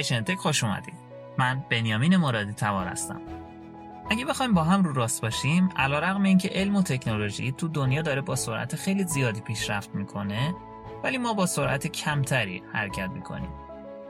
به شنتک خوش اومدید من بنیامین مرادی توار هستم. اگه بخوایم با هم رو راست باشیم علا رقم این که علم و تکنولوژی تو دنیا داره با سرعت خیلی زیادی پیشرفت می‌کنه ولی ما با سرعت کمتری حرکت می‌کنیم.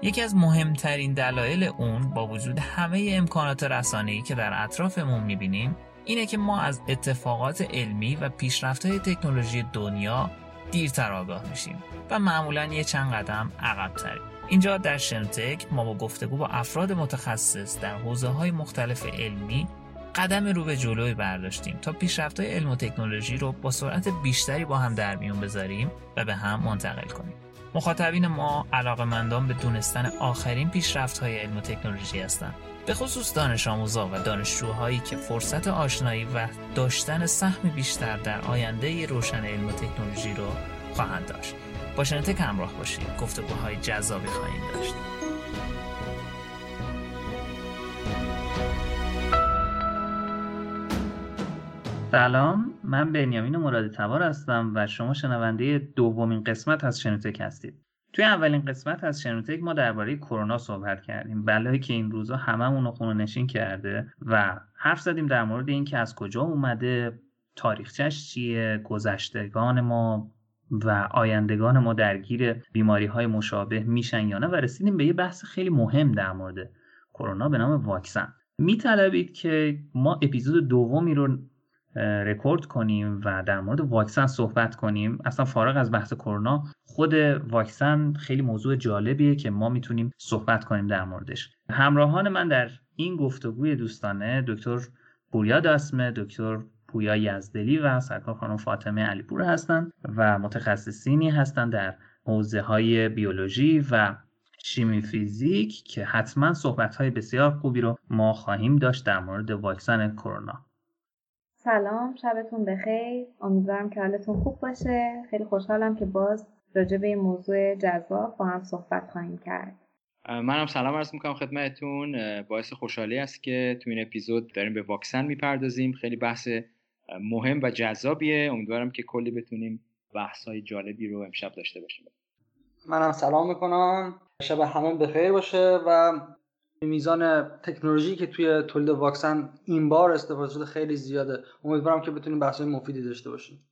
یکی از مهمترین دلایل اون با وجود همه امکانات رسانه‌ای که در اطرافمون می‌بینیم اینه که ما از اتفاقات علمی و پیشرفت‌های تکنولوژی دنیا دیرتر آگاه میشیم و معمولا یه چند قدم عقبتریم. اینجا در شنتک ما با گفتگو با افراد متخصص در حوزه های مختلف علمی قدم رو به جلوی برداشتیم تا پیشرفت های علم و تکنولوژی رو با سرعت بیشتری با هم در میون بذاریم و به هم منتقل کنیم. مخاطبین ما علاقمندان به دونستن آخرین پیشرفت های علم و تکنولوژی هستند. به خصوص دانش آموزا و دانشجوهایی که فرصت آشنایی و داشتن سهم بیشتر در آینده روشن علم و تکنولوژی رو خواهند داشت. با شنتک همراه باشید گفتگوهای جذابی خواهیم داشت. سلام من بنیامین مرادی تبار هستم و شما شنونده دومین قسمت از شنوتک هستید. توی اولین قسمت از شنوتک ما درباره کرونا صحبت کردیم. بلایی که این روزا هممون رو خونه نشین کرده و حرف زدیم در مورد اینکه از کجا اومده تاریخچش چیه گذشتگان ما و آیندگان ما درگیر بیماری های مشابه میشن یا نه و رسیدیم به یه بحث خیلی مهم در مورد کرونا به نام واکسن. میطلبید که ما اپیزود دومی رو رکورد کنیم و در مورد واکسن صحبت کنیم. اصلا فارغ از بحث کرونا خود واکسن خیلی موضوع جالبیه که ما می‌تونیم صحبت کنیم در موردش. همراهان من در این گفتگوی دوستانه دکتر پوریا داسمه دکتر پویا یزدلی و سرکار خانم فاطمه علیپور هستند و متخصصینی هستند در حوزه های بیولوژی و شیمی فیزیک که حتما صحبت های بسیار خوبی رو ما خواهیم داشت در مورد واکسن کرونا. سلام شبتون بخیر. امیدوارم که حالتون خوب باشه. خیلی خوشحالم که باز راجع به موضوع جذاب با هم صحبت خواهیم کرد. منم سلام عرض می‌کنم خدمتتون. باعث خوشحالی است که تو این اپیزود داریم به واکسن می‌پردازیم. خیلی بحث مهم و جذابیه. امیدوارم که کلی بتونیم بحث های جالبی رو امشب داشته باشیم. منم سلام می‌کنم. شب همه بخیر باشه و میزان تکنولوژی که توی تولید واکسن این بار استفاده شده خیلی زیاده. امیدوارم که بتونیم بحث مفیدی داشته باشیم.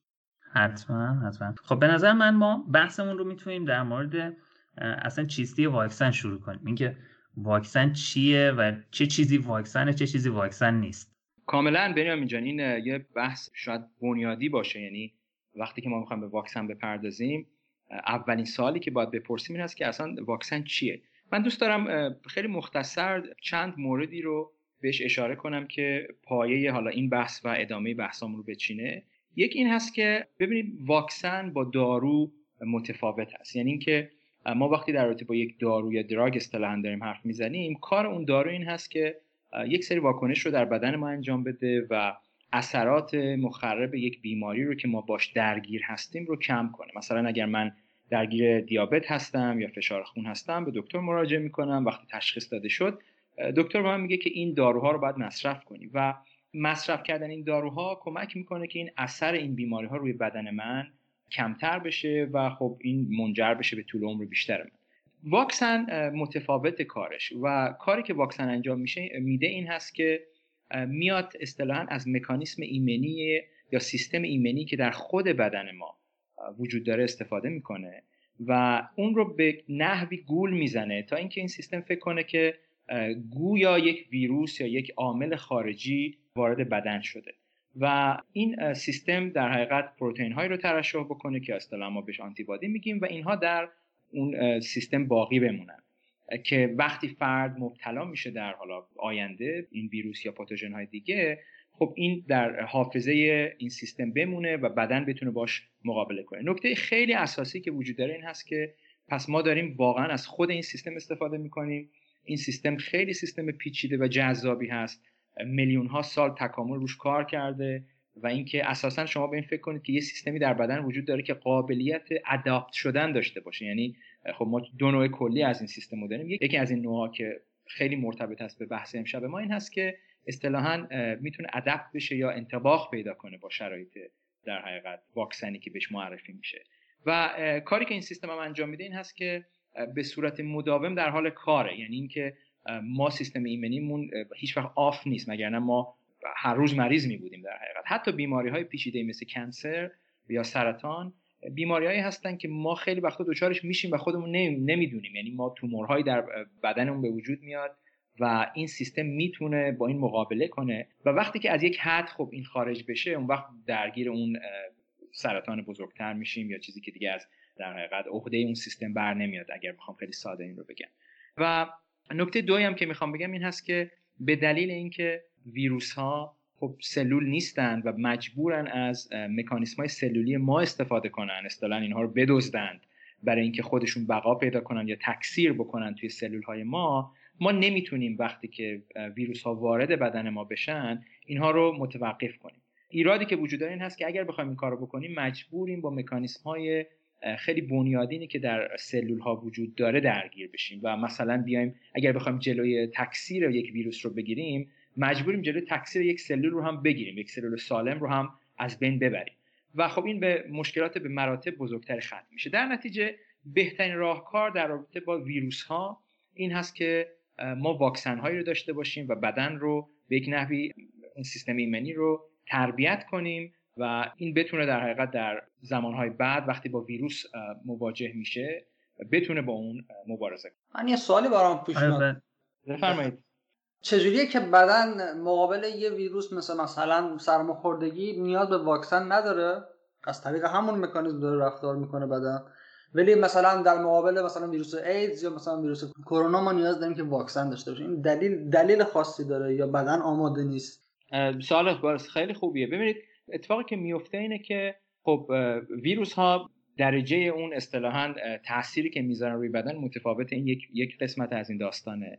حتما حتما. خب به نظر من ما بحثمون رو می‌تونیم در مورد اصلا چیستی واکسن شروع کنیم. اینکه واکسن چیه و چه چیزی واکسنه چه چیزی واکسن نیست. کاملا بنیامین جان این یه بحث شاید بنیادی باشه. یعنی وقتی که ما می‌خوایم به واکسن بپردازیم اولین سوالی که باید بپرسیم این است که اصلا واکسن چیه؟ من دوست دارم خیلی مختصر چند موردی رو بهش اشاره کنم که پایه حالا این بحث و ادامه بحثامون رو بچینه. یک این هست که ببینید واکسن با دارو متفاوت هست. یعنی اینکه ما وقتی در رابطه با یک دارو یا دراگ اصطلاحا داریم حرف می‌زنیم کار اون دارو این هست که یک سری واکنش رو در بدن ما انجام بده و اثرات مخرب یک بیماری رو که ما باش درگیر هستیم رو کم کنه. مثلا اگر من درگیر دیابت هستم یا فشار خون هستم به دکتر مراجعه می‌کنم. وقتی تشخیص داده شد دکتر به من میگه که این داروها رو باید مصرف کنی و مصرف کردن این داروها کمک می‌کنه که این اثر این بیماری ها روی بدن من کمتر بشه و خب این منجر بشه به طول عمر بیشتر من. واکسن متفاوت کارش و کاری که واکسن انجام میشه میده این هست که میاد اصطلاحا از مکانیسم ایمنی یا سیستم ایمنی که در خود بدن ما وجود داره استفاده می‌کنه و اون رو به نحوی گول می‌زنه تا اینکه این سیستم فکر کنه که گویا یک ویروس یا یک عامل خارجی وارد بدن شده و این سیستم در حقیقت پروتئین هایی رو ترشح بکنه که اصطلاحا ما بهش آنتیبادی میگیم و اینها در اون سیستم باقی بمونن. که وقتی فرد مبتلا میشه در حالا آینده این ویروس یا پاتوژن های دیگه خب این در حافظه این سیستم بمونه و بدن بتونه باش مقابله کنه. نکته خیلی اساسی که وجود داره این هست که پس ما داریم واقعا از خود این سیستم استفاده می‌کنیم. این سیستم خیلی سیستم پیچیده و جذابی هست. میلیون ها سال تکامل روش کار کرده. و اینکه اساسا شما به این فکر کنید که یه سیستمی در بدن وجود داره که قابلیت اداپت شدن داشته باشه. یعنی خب ما دو نوع کلی از این سیستم داریم. یکی از این نوعها که خیلی مرتبط است به بحث امشب ما این هست که اصطلاحا می‌تونه ادپت بشه یا انتباق پیدا کنه با شرایط در حقیقت واکسنی که بهش معرفی میشه. و کاری که این سیستم هم انجام میده این هست که به صورت مداوم در حال کاره. یعنی اینکه ما سیستم ایمنیمون هیچ وقت آف نیست مگر ما هر روز مریض می بودیم در حقیقت. حتی بیماری های پیچیده مثل کنسر یا سرطان بیماریهایی هستن که ما خیلی وقتا دچارش میشیم و خودمون نمی‌دونیم. یعنی ما تومورهایی در بدنمون به وجود میاد و این سیستم می‌تونه با این مقابله کنه و وقتی که از یک حد خب این خارج بشه اون وقت درگیر اون سرطان بزرگتر میشیم یا چیزی که دیگه از در حقیقت عهده اون سیستم بر نمیاد اگر بخوام خیلی ساده این رو بگم. و نکته دوی هم که می‌خوام بگم این هست که به دلیل اینکه ویروس ها خب سلول نیستند و مجبورن از مکانیسم های سلولی ما استفاده کنن اصطلاحا اینها رو بدزدند برای اینکه خودشون بقا پیدا کنن یا تکثیر بکنن توی سلول های ما. ما نمی‌تونیم وقتی که ویروس ها وارد بدن ما بشن اینها رو متوقف کنیم. ایرادی که وجود داره این هست که اگر بخوایم این کار رو بکنیم مجبوریم با مکانیسم های خیلی بنیادینی که در سلول ها وجود داره درگیر بشیم و مثلا بیایم اگر بخوایم جلوی تکثیر یک ویروس رو بگیریم مجبوریم جلوی تکثیر یک سلول رو هم بگیریم یک سلول سالم رو هم از بین ببریم. و خب این به مشکلات به مراتب بزرگتر ختم میشه. در نتیجه بهترین راهکار در رابطه با ویروس ها این هست که ما واکسن هایی رو داشته باشیم و بدن رو به یک نحوی اون سیستم ایمنی رو تربیت کنیم و این بتونه در حقیقت در زمانهای بعد وقتی با ویروس مواجه میشه بتونه با اون مبارزه کنه. من یه سوالی برام پیش آره، بفرمایید. چجوریه که بدن مقابل یه ویروس مثل مثلا سرماخوردگی نیاز به واکسن نداره؟ از طریق همون مکانیزم داره رفتار می‌کنه بدن. ولی مثلا در مقابل مثلا ویروس ایدز یا مثلا ویروس کرونا ما نیاز داریم که واکسن داشته باشیم. دلیل دلیل خاصی داره یا بدن آماده نیست؟ سوال خیلی خوبیه. ببینید اتفاقی که میفته اینه که خب ویروس ها درجه اون اصطلاحا تأثیری که می‌ذارن روی بدن متفاوت این یک یک قسمت از این داستانه.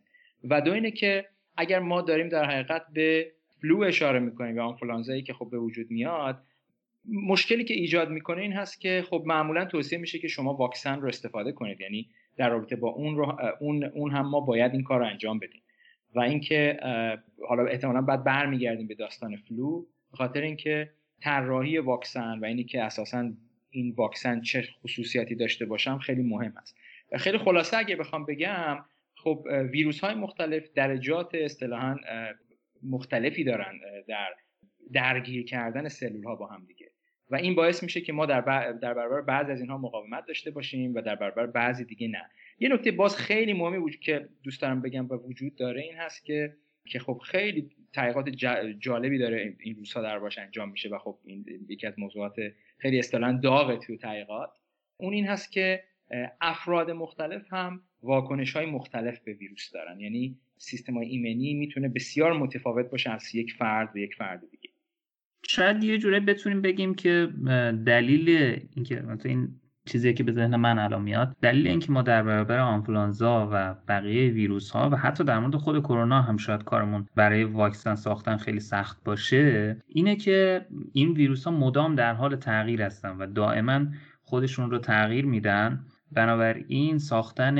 و دو اینه که اگر ما داریم در حقیقت به فلو اشاره می‌کنیم یا آنفولانزایی که خب به وجود میاد مشکلی که ایجاد می‌کنه این هست که خب معمولا توصیه میشه که شما واکسن رو استفاده کنید. یعنی در رابطه با اون رو اون اون هم ما باید این کار رو انجام بدیم. و اینکه حالا احتمالا بعد برمیگردیم به داستان فلو به خاطر اینکه طراحی واکسن و اینی که اساسا این واکسن چه خصوصیاتی داشته باشم خیلی مهم است. خیلی خلاصه اگه بخوام بگم خب ویروس های مختلف درجات اصطلاحا مختلفی دارن در درگیر کردن سلول ها با هم دیگه. و این باعث میشه که ما در, در برابر بعضی از اینها مقاومت داشته باشیم و در برابر بعضی دیگه نه. یه نکته باز خیلی مهمی وجود که دوست دارم بگم و وجود داره این هست که که خب خیلی تحقیقات جالبی داره این روزها در باش انجام میشه و خب این یکی از موضوعات خیلی اصطلاحا داغه توی تحقیقات. اون این هست که افراد مختلف هم واکنش های مختلف به ویروس دارن. یعنی سیستم های ایمنی می‌تونه بسیار متفاوت باشه از یک فرد به یک فرد دیگه. شاید یه جوره بتونیم بگیم که دلیل اینکه این چیزی که به ذهن من الان میاد دلیل اینکه ما در برابر آنفولانزا و بقیه ویروس ها و حتی در مورد خود کرونا هم شاید کارمون برای واکسن ساختن خیلی سخت باشه اینه که این ویروس ها مدام در حال تغییر هستن و دائما خودشون رو تغییر میدن بنابراین ساختن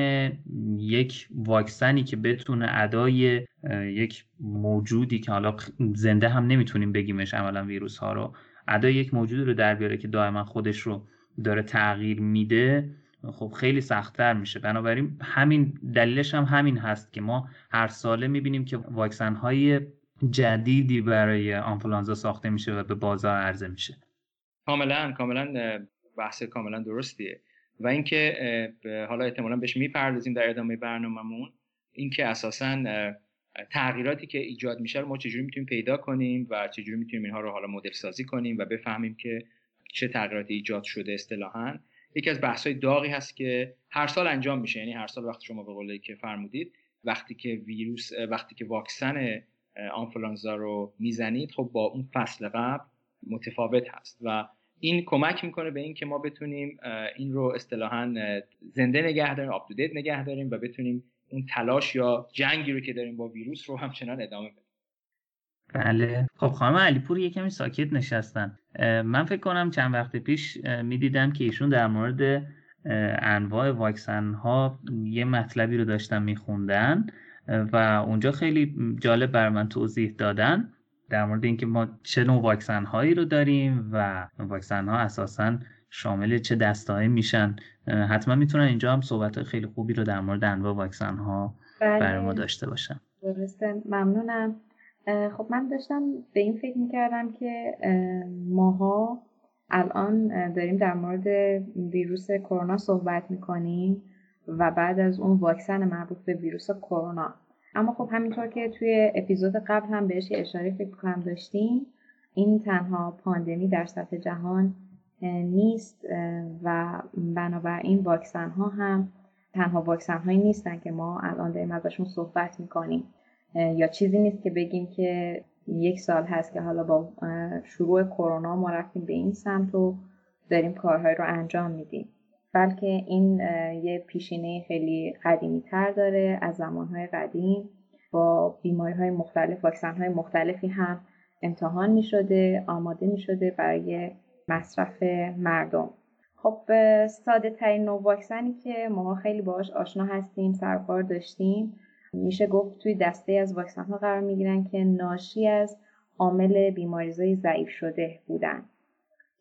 یک واکسنی که بتونه ادای یک موجودی که حالا زنده هم نمی‌تونیم بگیمش عملا ویروس ها رو ادای یک موجودی رو در بیاره که دائما خودش رو داره تغییر میده خب خیلی سختتر میشه. بنابراین همین دلیلش هم همین هست که ما هر ساله می‌بینیم که واکسن های جدیدی برای آنفولانزا ساخته میشه و به بازار عرضه میشه. کاملا کاملا بحث کاملا درستیه. و اینکه حالا احتمالا بهش می‌پردازیم در ادامه برنامهمون. اینکه اساسا تغییراتی که ایجاد میشه رو ما چجوری می‌تونیم پیدا کنیم و چجوری می‌تونیم اینها رو حالا مدل سازی کنیم و بفهمیم که چه تغییراتی ایجاد شده اصطلاحا. یکی از بحث های داغی هست که هر سال انجام میشه یعنی هر سال وقتی شما به قولی که فرمودید وقتی که ویروس وقتی که واکسن آنفولانزا رو می‌زنید خب با اون فصل قبل متفاوت هست و این کمک می‌کنه به اینکه ما بتونیم این رو اصطلاحا زنده نگه داریم آپدیت نگه داریم و بتونیم اون تلاش یا جنگی رو که داریم با ویروس رو همچنان ادامه بدیم. بله. خب خانم علیپور یه کمی ساکت نشستن. من فکر کنم چند وقت پیش می‌دیدم که ایشون در مورد انواع واکسن ها یه مطلبی رو داشتن میخوندن و اونجا خیلی جالب بر من توضیح دادن. در مورد اینکه ما چه نوع واکسن هایی رو داریم و واکسن ها اساسا شامل چه دستهایی میشن حتما می‌تونن اینجا هم صحبت خیلی خوبی رو در مورد انواع واکسن ها بله. برای ما داشته باشن. درسته. ممنونم. خب من داشتم به این فکر می‌کردم که ماها الان داریم در مورد ویروس کرونا صحبت می‌کنیم و بعد از اون واکسن مربوط به ویروس کرونا. اما خب همینطور که توی اپیزود قبل هم بهش اشاره فکر کنم داشتیم این تنها پاندمی در سطح جهان نیست و بنابراین واکسن ها هم تنها واکسن هایی نیستن که ما الان داریم ازشون صحبت می‌کنیم. یا چیزی نیست که بگیم که یک سال هست که حالا با شروع کرونا ما رفتیم به این سمت و داریم کارهای رو انجام میدیم. بلکه این یه پیشینه خیلی قدیمی تر داره از زمانهای قدیم. با بیماری های مختلف واکسن های مختلفی هم امتحان می شده آماده می شده برای مصرف مردم. خب ساده ترین نوع واکسنی که ما خیلی باهاش آشنا هستیم سرکار داشتیم میشه گفت توی دسته از واکسن ها قرار می گیرن که ناشی از عامل بیماریزای ضعیف شده بودن.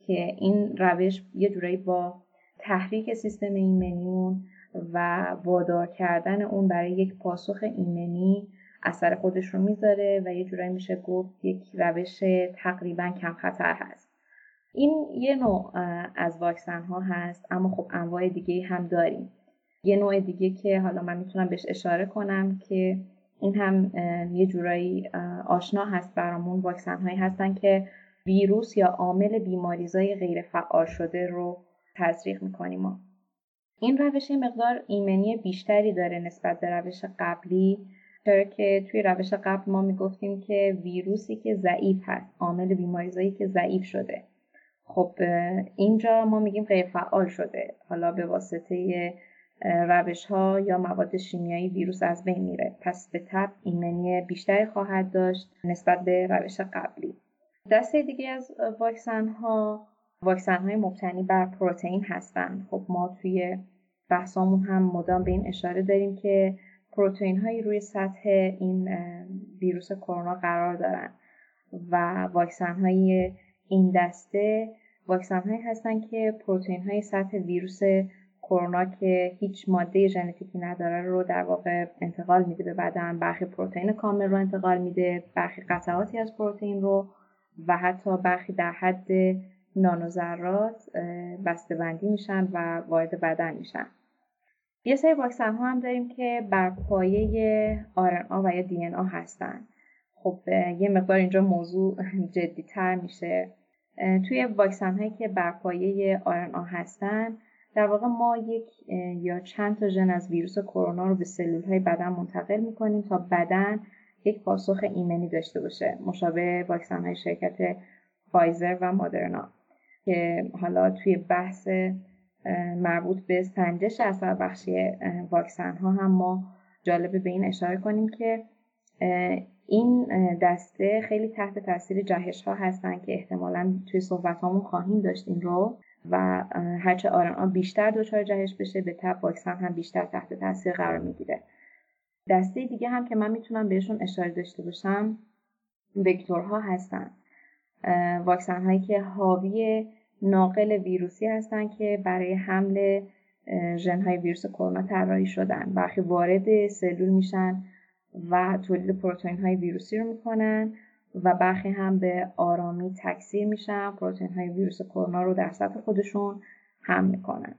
که این روش یه جورایی با تحریک سیستم ایمنیون و وادار کردن اون برای یک پاسخ ایمنی اثر خودش رو می‌ذاره و یه جورایی میشه گفت یک روش تقریبا کم خطر هست. این یه نوع از واکسن ها هست اما خب انواع دیگه هم داریم. یه نوع دیگه که حالا من می‌تونم بهش اشاره کنم که این هم یه جورایی آشنا هست برامون. واکسن هایی هستن که ویروس یا عامل بیماریزای غیر فعال شده رو تزریق می‌کنیم ما. این روش مقدار ایمنی بیشتری داره نسبت به روش قبلی. چرا که توی روش قبل ما می‌گفتیم که ویروسی که ضعیف هست عامل بیماریزایی که ضعیف شده. خب اینجا ما میگیم غیر فعال شده. حالا به واسطه روش ها یا مواد شیمیایی ویروس از بین میره. پس به تب ایمنی بیشتری خواهد داشت نسبت به روش قبلی. دسته دیگه از واکسن ها واکسن های مبتنی بر پروتئین هستن خب ما توی بحثامون هم مدام به این اشاره داریم که پروتئین هایی روی سطح این ویروس کرونا قرار دارن و واکسن های این دسته واکسن هایی هستن که پروتئین های سطح ویروس کرونا که هیچ ماده ژنتیکی نداره رو در واقع انتقال میده به بدن برخی پروتئین کامل رو انتقال میده برخی قطعاتی از پروتئین رو و حتی برخی در حد نانوذرات بسته بندی میشن و وارد بدن میشن. یه سری واکسن ها هم داریم که بر پایه RNA و یا DNA هستن. خب یه مقدار اینجا موضوع جدی تر میشه توی واکسن هایی که بر پایه RNA هستن در واقع ما یک یا چند تا ژن از ویروس کرونا رو به سلول های بدن منتقل می‌کنیم تا بدن یک پاسخ ایمنی داشته باشه. مشابه واکسن های شرکت فایزر و مادرنا. که حالا توی بحث مربوط به سنجش اثر بخشی واکسن ها هم ما جالبه به این اشاره کنیم که این دسته خیلی تحت تاثیر جهش ها هستن که احتمالا توی صحبت هامون خواهیم داشت این رو و هرچه آرن بیشتر دچار جهش بشه به تب واکسن هم بیشتر تحت تاثیر قرار می‌گیره. دسته دیگه هم که من می‌تونم بهشون اشاره داشته باشم وکتورها هستن. واکسن هایی که حاوی ناقل ویروسی هستند که برای حمل ژن های ویروس کرونا طراحی شدن. برخی وارد سلول میشن و تولید پروتئین های ویروسی رو می‌کنن و برخی هم به آرامی تکثیر میشن. پروتئین های ویروس کرونا رو در سطح خودشون هم می‌کنن.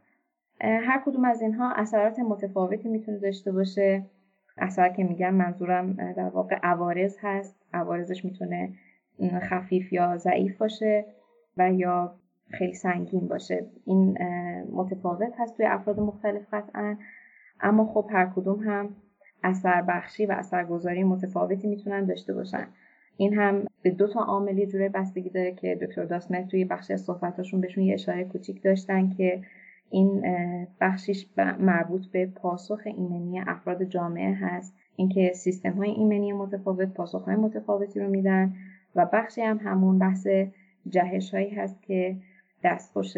هر کدوم از اینها اثرات متفاوتی می‌تونه داشته باشه. اثر که میگم منظورم در واقع عوارض هست. عوارضش می‌تونه خفیف یا ضعیف باشه و یا خیلی سنگین باشه. این متفاوت هست توی افراد مختلف قطعا. اما خب هر کدوم هم اثر بخشی و اثرگذاری متفاوتی می‌تونن داشته باشن. این هم به دو تا عامل یه جوره بستگی داره که دکتر داسمت توی بخشی از صحبتاشون بهشون یه اشاره کوچیک داشتن که این بخشیش مربوط به پاسخ ایمنی افراد جامعه هست. اینکه سیستم های ایمنی متفاوت پاسخ های متفاوتی رو میدن و بخشی هم همون بحث جهش هایی هست که دستخوش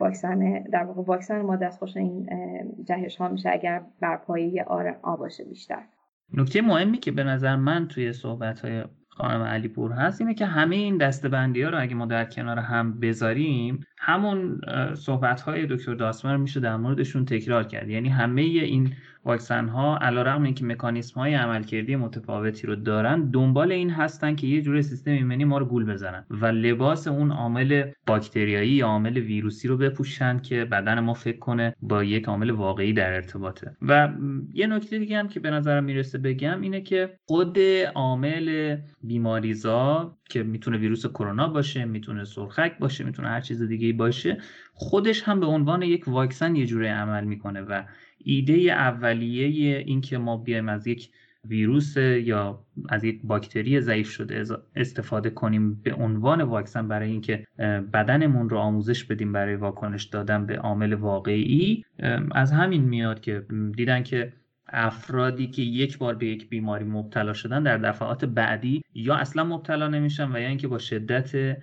واکسن در واقع واکسن ما دستخوش این جهش ها میشه اگر بر پایه آر آ باشه بیشتر. نکته مهمی که به نظر من توی صحبت های خانم علیپور هست اینه که همه این دستبندی ها رو اگه ما در کنار هم بذاریم همون صحبت های دکتر داسمر میشه در موردشون تکرار کرد. یعنی همه این واکسن ها علیرغم اینکه مکانیسم های عملکردی متفاوتی رو دارن دنبال این هستن که یه جور سیستم ایمنی ما رو گول بزنن و لباس اون عامل باکتریایی یا عامل ویروسی رو بپوشن که بدن ما فکر کنه با یک عامل واقعی در ارتباطه. و یه نکته دیگه هم که به نظرم می‌رسه بگم اینه که خود عامل بیماریزا که می‌تونه ویروس کرونا باشه می‌تونه سرخک باشه می‌تونه هر چیز دیگه باشه خودش هم به عنوان یک واکسن یه جوره عمل می‌کنه و ایده اولیه این که ما بیایم از یک ویروس یا از یک باکتری ضعیف شده استفاده کنیم به عنوان واکسن برای اینکه بدنمون رو آموزش بدیم برای واکنش دادن به عامل واقعی از همین میاد که دیدن که افرادی که یک بار به یک بیماری مبتلا شدن در دفعات بعدی یا اصلا مبتلا نمیشن و یا اینکه با شدت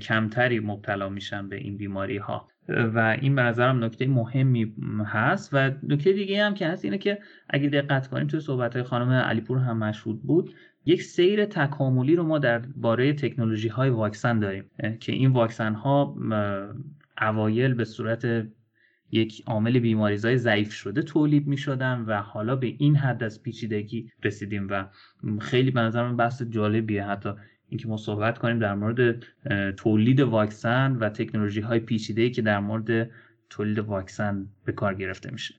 کمتری مبتلا میشن به این بیماری ها و این به نظرم نکته مهمی هست. و نکته دیگه هم که هست اینه که اگه دقت کنیم توی صحبت های خانم علیپور هم مشهود بود یک سیر تکاملی رو ما در باره تکنولوژی های واکسن داریم که این واکسن ها اوایل به صورت یک عامل بیماریزای ضعیف شده تولید می شدن و حالا به این حد از پیچیدگی رسیدیم. و خیلی به نظر من بحث جالبیه. حتی اینکه ما صحبت کنیم در مورد تولید واکسن و تکنولوژی های پیچیده که در مورد تولید واکسن به کار گرفته میشه.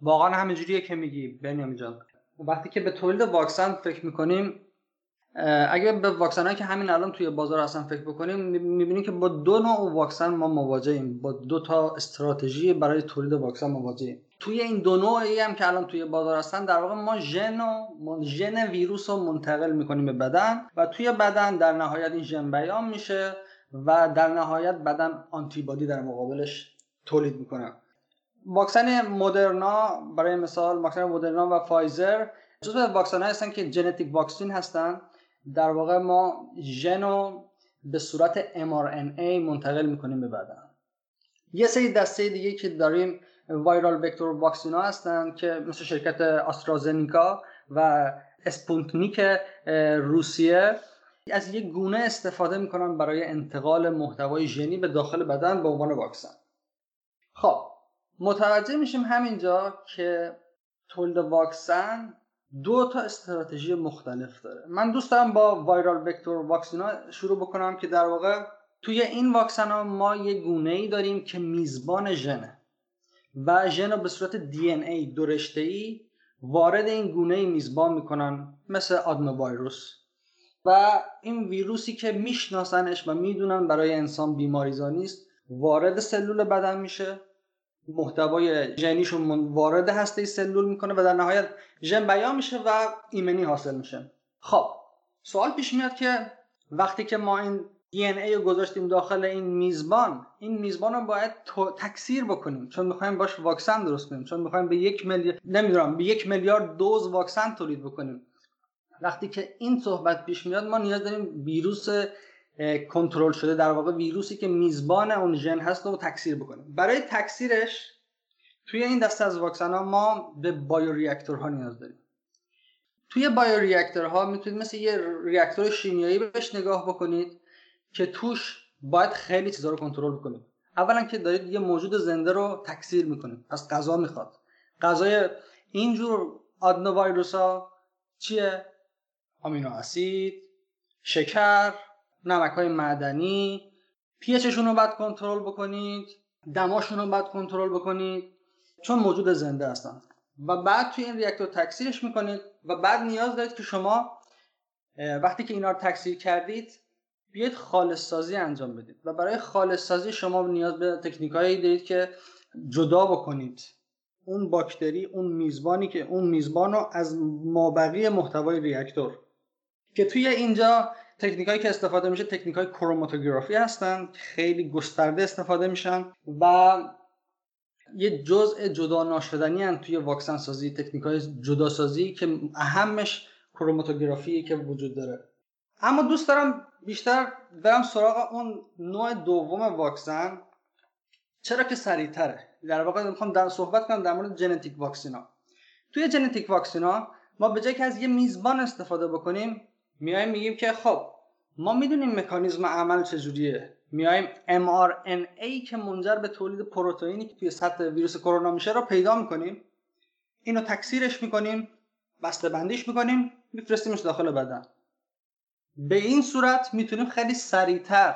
واقعا همینجوریه که میگی بنیامین جان. وقتی که به تولید واکسن فکر می‌کنیم اگه به واکسن که همین الان توی بازار هستن فکر بکنیم می‌بینیم که با دو نوع واکسن ما مواجهیم با دو تا استراتژی برای تولید واکسن مواجهیم توی این دو نوعی هم که الان توی بازار هستن در واقع ما ژن و ژن ویروس رو منتقل می‌کنیم به بدن و توی بدن در نهایت این ژن بیان میشه و در نهایت بدن آنتیبادی در مقابلش تولید می‌کنه. واکسن مدرنا برای مثال واکسن مدرنا و فایزر جزو واکسن هستن که genetic vaccine هستن. در واقع ما ژن رو به صورت mRNA منتقل می‌کنیم به بدن. یه سری دسته دیگه که داریم viral vector vaccine ا هستن که مثل شرکت آسترازنیکا و اسپوتنیک روسیه از یک گونه استفاده می‌کنن برای انتقال محتوای ژنی به داخل بدن به عنوان واکسن. خب متوجه میشیم همینجا که تولید واکسن دو تا استراتژی مختلف داره. من دوست دارم با وایرال وکتور واکسینا شروع بکنم که در واقع توی این واکسن ها ما یه گونه ای داریم که میزبان ژنه و ژن رو به صورت دی ان ای دو ای وارد این گونه میزبان می‌کنن مثل آدنو ویروس و این ویروسی که میشناسنش و می‌دونن برای انسان بیماریزا نیست وارد سلول بدن میشه. محتوای ژنیشون وارد هسته سلول می‌کنه و در نهایت ژن بیان میشه و ایمنی حاصل میشه. خب سوال پیش میاد که وقتی که ما این دی ای رو گذاشتیم داخل این میزبان این میزبان رو باید تکثیر بکنیم. چون می‌خوایم باش واکسن درست کنیم. چون می‌خوایم به یک میلیارد نمی‌دونم به یک میلیارد دوز واکسن تولید بکنیم. وقتی که این صحبت پیش میاد ما نیاز داریم ویروس کنترل شده در واقع ویروسی که میزبان اون ژن هست رو تکثیر بکنیم برای تکثیرش توی این دسته از واکسن ها ما به بایو ها نیاز داریم. توی بایو ها می‌تونید مثل یه ریاکتور شیمیایی بهش نگاه بکنید که توش باید خیلی چیزا رو کنترل کنید اولا که دارید یه موجود زنده رو تکثیر می‌کنید. پس غذا می‌خواد. غذای اینجور آدنو ویروس ها چیه؟ آمینو اسید شکر نمک های معدنی. پیچشون رو باید کنترل بکنید. دماشون رو باید کنترل بکنید. چون موجود زنده هستن. و بعد توی این ریاکتور تکثیرش می‌کنید و بعد نیاز دارید که شما وقتی که اینا رو تکثیر کردید بیاید خالص سازی انجام بدید. و برای خالص سازی شما نیاز به تکنیکایی دارید که جدا بکنید. اون باکتری اون میزبانی که اون میزبان رو از مابقی محتوای ریاکتور که توی اینجا تکنیکایی که استفاده میشه تکنیک های کروماتوگرافی هستن خیلی گسترده استفاده میشن و یه جزء جدا ناشدنی توی واکسن سازی تکنیک های جدا سازی که اهمش کروماتوگرافی که وجود داره. اما دوست دارم بیشتر برم سراغ اون نوع دوم واکسن. چرا که سریعتره؟ در واقع می‌خوام در صحبت کنم در مورد ژنتیک واکسینا. توی ژنتیک واکسینا ما به جای که از یه میزبان استفاده بکنیم میایم میگیم که خب ما می‌دونیم مکانیزم عمل چجوریه. میایم mRNA که منجر به تولید پروتئینی که توی سطح ویروس کرونا میشه رو پیدا می‌کنیم. اینو تکثیرش می‌کنیم بسته بندیش می‌کنیم میفرستیمش داخل بدن. به این صورت می‌تونیم خیلی سریعتر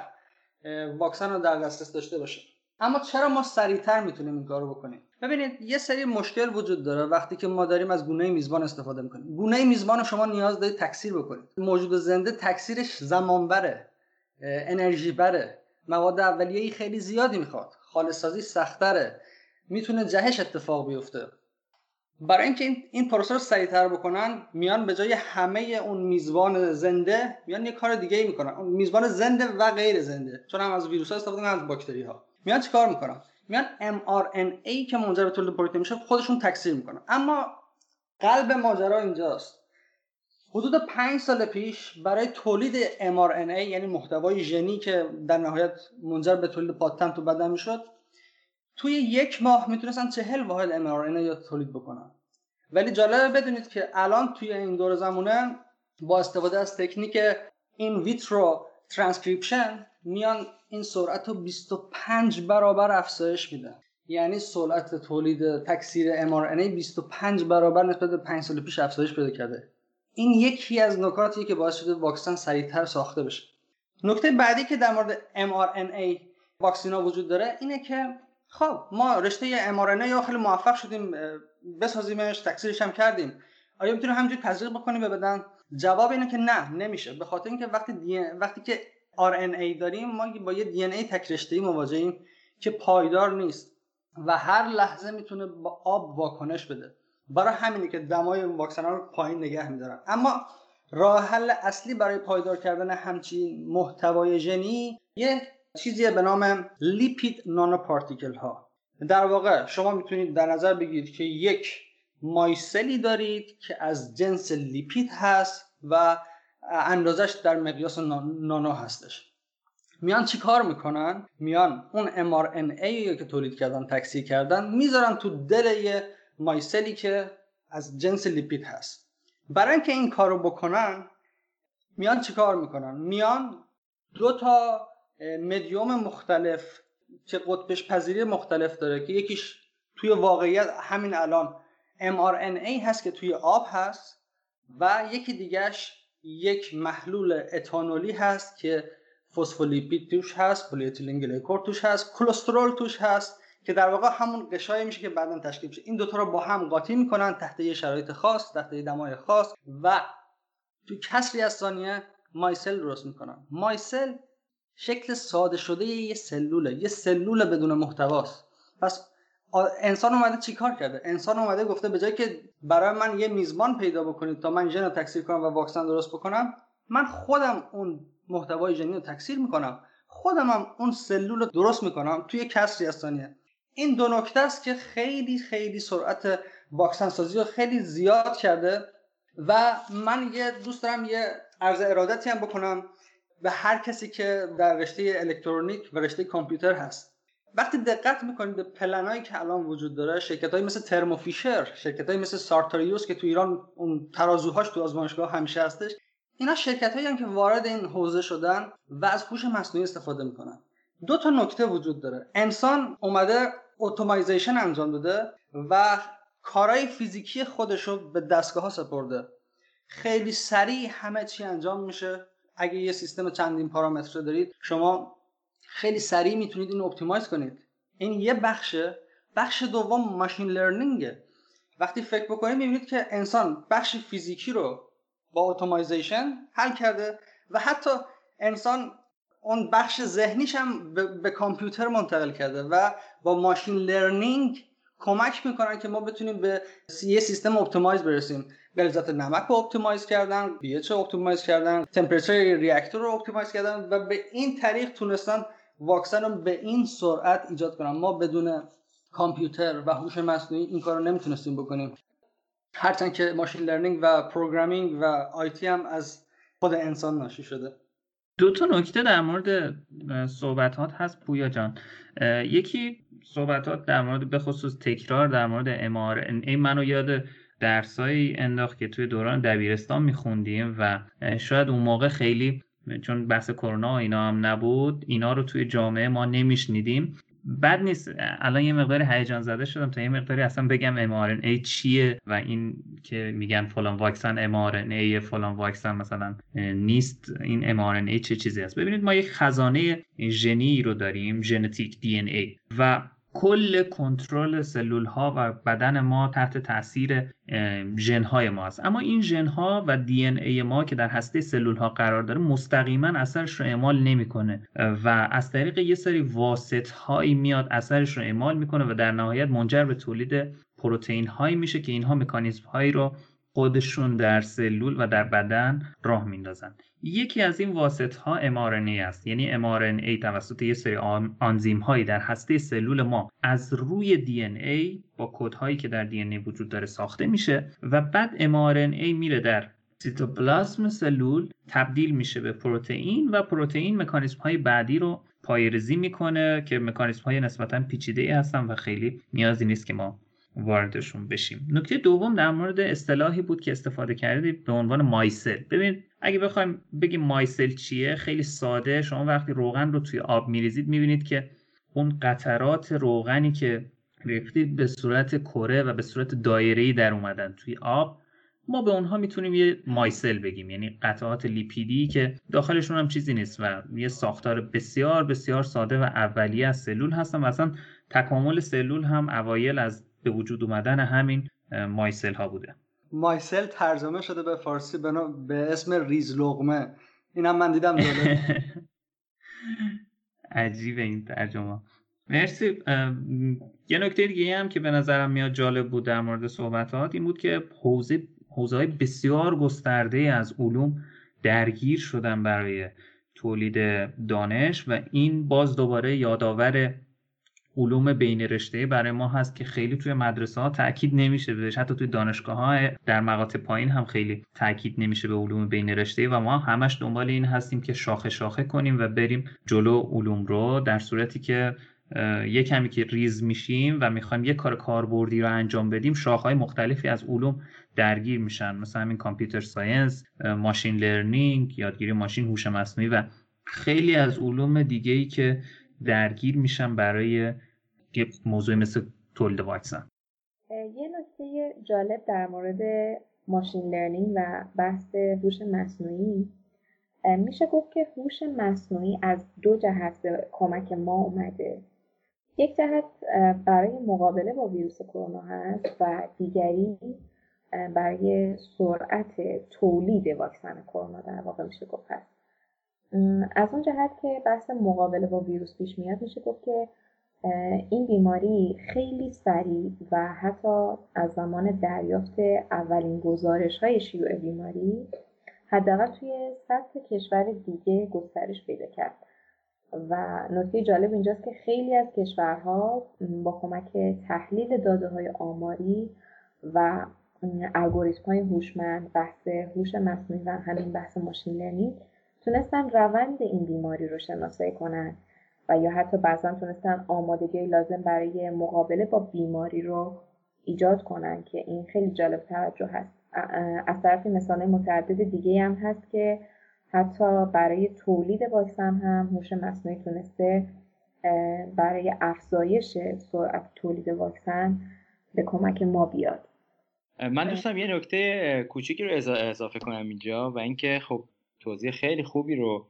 واکسن رو در دسترس داشته باشیم. اما چرا ما سریعتر می‌تونیم این کارو بکنیم؟ ببینید یه سری مشکل وجود داره وقتی که ما داریم از گونه میزبان استفاده می‌کنیم. گونه میزبان شما نیاز دارید تکثیر بکنید. موجود زنده تکثیرش زمان بره انرژی بره مواد اولیه‌ای خیلی زیادی می‌خواد. خالص سازی سختره. می‌تونه جهش اتفاق بیفته. برای اینکه این, این پروسه رو سریعتر بکنن میان به جای همه اون میزبان زنده میان یه کار دیگه ای می‌کنن میزبان زنده و غیر زنده. چون هم از ویروس ها استفاده از باکتری ها میان چیکار می‌کنن؟ میان mRNA که منجر به تولید پروتئین میشه خودشون تکثیر می‌کنن. اما قلب ماجرا اینجاست. حدود پنج سال پیش برای تولید mRNA یعنی محتوای ژنی که در نهایت منجر به تولید پاتن تو بدن می‌شد توی یک ماه می‌تونستن چهل واحد mRNA یا تولید بکنن. ولی جالبه بدونید که الان توی این دور زمونه با استفاده از تکنیک این ویترو ترانسکریپشن میان این سرعت رو 25 برابر افزایش میدن یعنی سرعت تولید تکثیر mRNA 25 برابر نسبت به 5 سال پیش افزایش پیدا کرده. این یکی از نکاتیه که باعث شده واکسن سریعتر ساخته بشه. نکته بعدی که در مورد mRNA واکسینا وجود داره اینه که خب ما رشته mRNA یا خیلی موفق شدیم بسازیمش تکثیرش هم کردیم. آیا می‌تونیم همینجوری تزریق بکنیم به بدن؟ جواب اینه که نه نمیشه. به خاطر اینکه وقتی دی... وقتی که RNA داریم ما با یه DNA تک رشته مواجهیم که پایدار نیست و هر لحظه می‌تونه با آب واکنش بده. برای همینه که دمای واکسن رو پایین نگه میدارن. اما راه حل اصلی برای پایدار کردن همچین محتوای ژنی یه چیزی به نام لیپید نانو پارتیکل ها در واقع شما می‌تونید در نظر بگیرید که یک مایسلی دارید که از جنس لیپید هست و اندازش در مقیاس نانو هستش. میان چی کار می‌کنن؟ میان اون mRNA که تولید کردن تکثیر کردن می‌ذارن تو دل یه micelle ی که از جنس لیپید هست. برای اینکه این کارو بکنن میان چی کار می‌کنن؟ میان دو تا مدیوم مختلف که قطبش پذیری مختلف داره که یکیش توی واقعیت همین الان mRNA هست که توی آب هست و یکی دیگهش یک محلول اتانولی هست که فسفولیپید توش هست polyethylene glycol توش هست کلسترول توش هست که در واقع همون غشایی میشه که بعدا تشکیل میشه. این دوتا رو با هم قاطی می‌کنن تحت یه شرایط خاص تحت یه دمای خاص و تو کسری از ثانیه مایسل درست می‌کنن. مایسل شکل ساده شده یه سلوله. یه سلول بدون محتواست. پس انسان اومده چیکار کرده؟ انسان اومده گفته به جای که برای من یه میزبان پیدا بکنید تا من ژن رو تکثیر کنم و واکسن درست بکنم من خودم اون محتوای ژنی رو تکثیر می‌کنم. خودم هم اون سلول رو درست می‌کنم. توی کسری از ثانیه این دو نکته است که خیلی خیلی سرعت واکسن سازی رو خیلی زیاد کرده و من یه دوست دارم یه عرض ارادتی هم بکنم. به هر کسی که در رشته الکترونیک و رشته کامپیوتر هست. وقتی دقت می‌کنید به پلنایی که الان وجود داره شرکت های مثل ترموفیشر شرکت های مثل سارتاریوس که تو ایران اون ترازوهاش تو آزمایشگاه همیشه هستش اینا شرکت هایی که وارد این حوزه شدن و از هوش مصنوعی استفاده می‌کنن. دو تا نکته وجود داره. انسان اومده automization انجام داده و کارهای فیزیکی خودش رو به دستگاه ها سپرده. خیلی سریع همه چی انجام میشه. اگه یه سیستم چندین پارامتر دارید شما خیلی سریع می‌تونید این optimize کنید. این یه بخشه. بخش دوم machine learning ه وقتی فکر بکنید می‌بینید که انسان بخش فیزیکی رو با automization حل کرده و حتی انسان اون بخش ذهنیش هم به, کامپیوتر منتقل کرده و با machine learning کمک می‌کنن که ما بتونیم به یه سیستم optimize برسیم. غلظت نمک رو optimize کردن pH رو optimize کردن temperature reactor رو optimize کردن و به این طریق تونستن واکسن رو به این سرعت ایجاد کنن ما بدون کامپیوتر و هوش مصنوعی این کار رو نمی‌تونستیم بکنیم. هرچند که machine learning و programming و آیتی هم از خود انسان ناشی شده. دو تا نکته در مورد صحبتات هست پویا جان. یکی صحبتات در مورد به خصوص تکرار در مورد MRNA منو یاد درسایی انداخت که توی دوران دبیرستان میخوندیم و شاید اون موقع خیلی چون بحث کرونا اینا هم نبود اینا رو توی جامعه ما نمیشنیدیم. بد نیست. الان یه مقداری هیجان زده شدم تا یه مقداری اصلا بگم mRNA چیه و این که میگن فلان واکسن mRNA فلان واکسن مثلا نیست. این mRNA چه چیزی است ببینید ما یک خزانه ژنی رو داریم ژنتیک دی و کل کنترل سلول ها و بدن ما تحت تاثیر ژن های ما است اما این ژن ها و دی ای ما که در هسته سلول ها قرار داره مستقیما اثرش رو اعمال نمی‌کنه. و از طریق یه سری واسط هایی میاد اثرش رو اعمال می‌کنه و در نهایت منجر به تولید پروتئین هایی میشه که اینها مکانیزم هایی رو خودشون در سلول و در بدن راه میندازن. یکی از این واسط ها mRNA است. یعنی mRNA توسط یه سری آنزیم هایی در هسته سلول ما از روی DNA با کد هایی که در DNA وجود داره ساخته میشه و بعد mRNA میره در سیتوپلاسم سلول تبدیل میشه به پروتئین و پروتئین مکانیزم های بعدی رو پایرزی می‌کنه که مکانیزم های نسبتا پیچیده ای هستن و خیلی نیازی نیست که ما واردشون بشیم. نکته دوم در مورد اصطلاحی بود که استفاده کردید به عنوان مایسل. ببین اگه بخوایم بگیم مایسل چیه خیلی ساده. شما وقتی روغن رو توی آب میریزید می‌بینید که اون قطرات روغنی که ریختید به صورت کره و به صورت دایره‌ای در اومدن توی آب ما به اونها می‌تونیم یه مایسل بگیم. یعنی قطعات لیپیدی که داخلشون هم چیزی نیست و یه ساختار بسیار بسیار ساده و اولیه از سلول هستن و اصلا تکامل سلول هم اوایل از به وجود اومدن همین مایسل ها بوده. مایسل ترجمه شده به فارسی به اسم ریز لغمه اینم من دیدم عجیبه این ترجمه. مرسی. یه نکته دیگه هم که به نظرم میاد جالب بود در مورد صحبتات این بود که حوزه حوزه بسیار گسترده از علوم درگیر شدن برای تولید دانش و این باز دوباره یادآور علوم بین رشته‌ای برای ما هست که خیلی توی مدرسه ها تاکید نمیشه بهش. حتی توی دانشگاه ها در مقاطع پایین هم خیلی تاکید نمیشه به علوم بین رشته‌ای. و ما همش دنبال این هستیم که شاخه شاخه کنیم و بریم جلو علوم رو در صورتی که یه کمی که ریز میشیم و می‌خوایم یه کار کاربردی رو انجام بدیم شاخه‌های مختلفی از علوم درگیر میشن. مثلا همین computer science machine learning یادگیری ماشین هوش مصنوعی و خیلی از علوم دیگه ای که درگیر میشن برای یه موضوع مثل تولید واکسن. یه نکته جالب در مورد ماشین لرنینگ و بحث هوش مصنوعی. میشه گفت که هوش مصنوعی از دو جهت به کمک ما اومده. یک جهت برای مقابله با ویروس کرونا هست و دیگری برای سرعت تولید واکسن کرونا در واقع میشه گفت. هست از اون جهت که بحث مقابله با ویروس پیش میاد میشه گفت که این بیماری خیلی سریع و حتی از زمان دریافت اولین گزارش های شیوع بیماری حداقل توی سطح کشور دیگه گسترش پیدا کرد. و نکته جالب اینجاست که خیلی از کشورها با کمک تحلیل داده های آماری و الگوریتم های هوشمند بحث هوش مصنوعی و همین بحث ماشین لرنینگ تونستن روند این بیماری رو شناسایی کنند و یا حتی بعضا تونستن آمادگی لازم برای مقابله با بیماری رو ایجاد کنن که این خیلی جالب توجه هست. از طرف مثال متعدد دیگه هم هست که حتی برای تولید واکسن هم هوش مصنوعی تونسته برای افزایش سرعت تولید واکسن به کمک ما بیاد. من دوستم یه نکته کوچیکی رو اضافه کنم اینجا و اینکه خب توضیح خیلی خوبی رو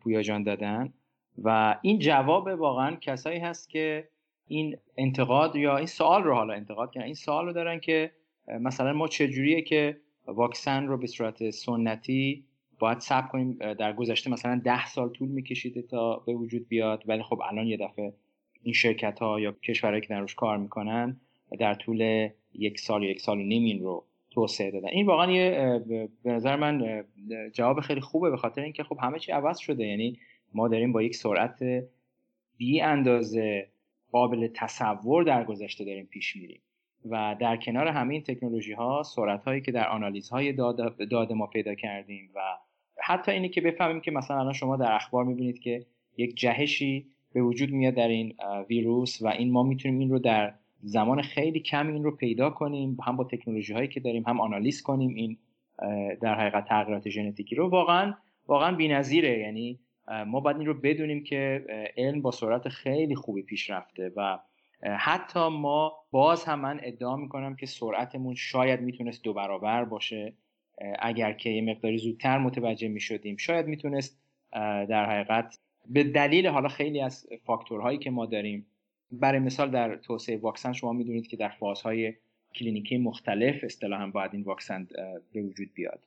پویا جان دادن. و این جواب واقعا کسایی هست که این انتقاد یا این سوال رو حالا انتقاد کردن این سوال رو دارن که مثلا ما چجوریه که واکسن رو به صورت سنتی باید ثبت کنیم؟ در گذشته مثلا ده سال طول میکشیده تا به وجود بیاد ولی خب الان یه دفعه این شرکت ها یا کشورهایی که در کار می‌کنن در طول یک سال یا یک سال و نیم رو توسعه دادن. این واقعا یه به نظر من جواب خیلی خوبه به خاطر اینکه خب همه چی عوض شده. یعنی ما داریم با یک سرعت بی اندازه قابل تصور در گذشته داریم پیش میریم و در کنار همه این تکنولوژی ها سرعت هایی که در آنالیز های داد ما پیدا کردیم و حتی اینی که بفهمیم که مثلا الان شما در اخبار می‌بینید که یک جهشی به وجود میاد در این ویروس و این ما می‌تونیم این رو در زمان خیلی کمی این رو پیدا کنیم هم با تکنولوژی هایی که داریم هم آنالیز کنیم این در حقیقت تغییرات ژنتیکی رو. واقعا واقعا بی‌نظیره. یعنی ما باید این رو بدونیم که علم با سرعت خیلی خوبی پیش رفته و حتی ما باز هم من ادعا می‌کنم که سرعتمون شاید می‌تونست دو برابر باشه. اگر که یه مقداری زودتر متوجه می‌شدیم شاید می‌تونست در حقیقت به دلیل حالا خیلی از فاکتورهایی که ما داریم برای مثال در توسعه واکسن شما می‌دونید که در فازهای کلینیکی مختلف اصطلاحا باید این واکسن به وجود بیاد.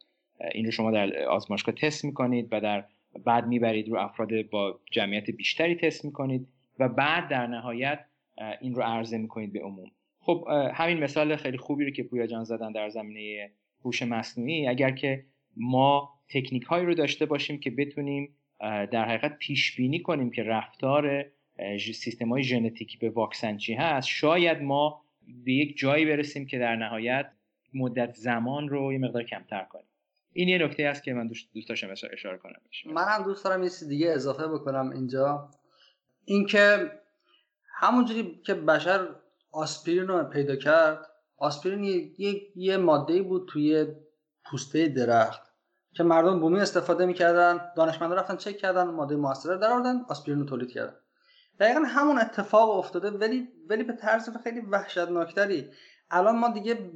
این رو شما در آزمایشگاه تست می‌کنید و در بعد می‌برید رو افراد با جمعیت بیشتری تست می‌کنید و بعد در نهایت این رو عرضه می‌کنید به عموم. خب همین مثال خیلی خوبی رو که پویا جان زدن در زمینه هوش مصنوعی. اگر که ما تکنیک هایی رو داشته باشیم که بتونیم در حقیقت پیش بینی کنیم که رفتار سیستم های ژنتیکی به واکسن چی هست شاید ما به یک جایی برسیم که در نهایت مدت زمان رو یه مقدار کمتر کنیم. این یه نکته است که من دوست, داشتم اشاره کنم من هم دوست دارم یه دیگه اضافه بکنم اینجا. اینکه همونجوری که بشر آسپرین رو پیدا کرد آسپرین یه, یه ماده بود توی پوسته درخت که مردم بومی استفاده می‌کردن دانشمندان رفتن چک کردن ماده موثره در آوردن آسپرین رو تولید کردن. دقیقا همون اتفاق افتاده ولی ولی به طرز خیلی وحشتناکتری. الان ما دیگه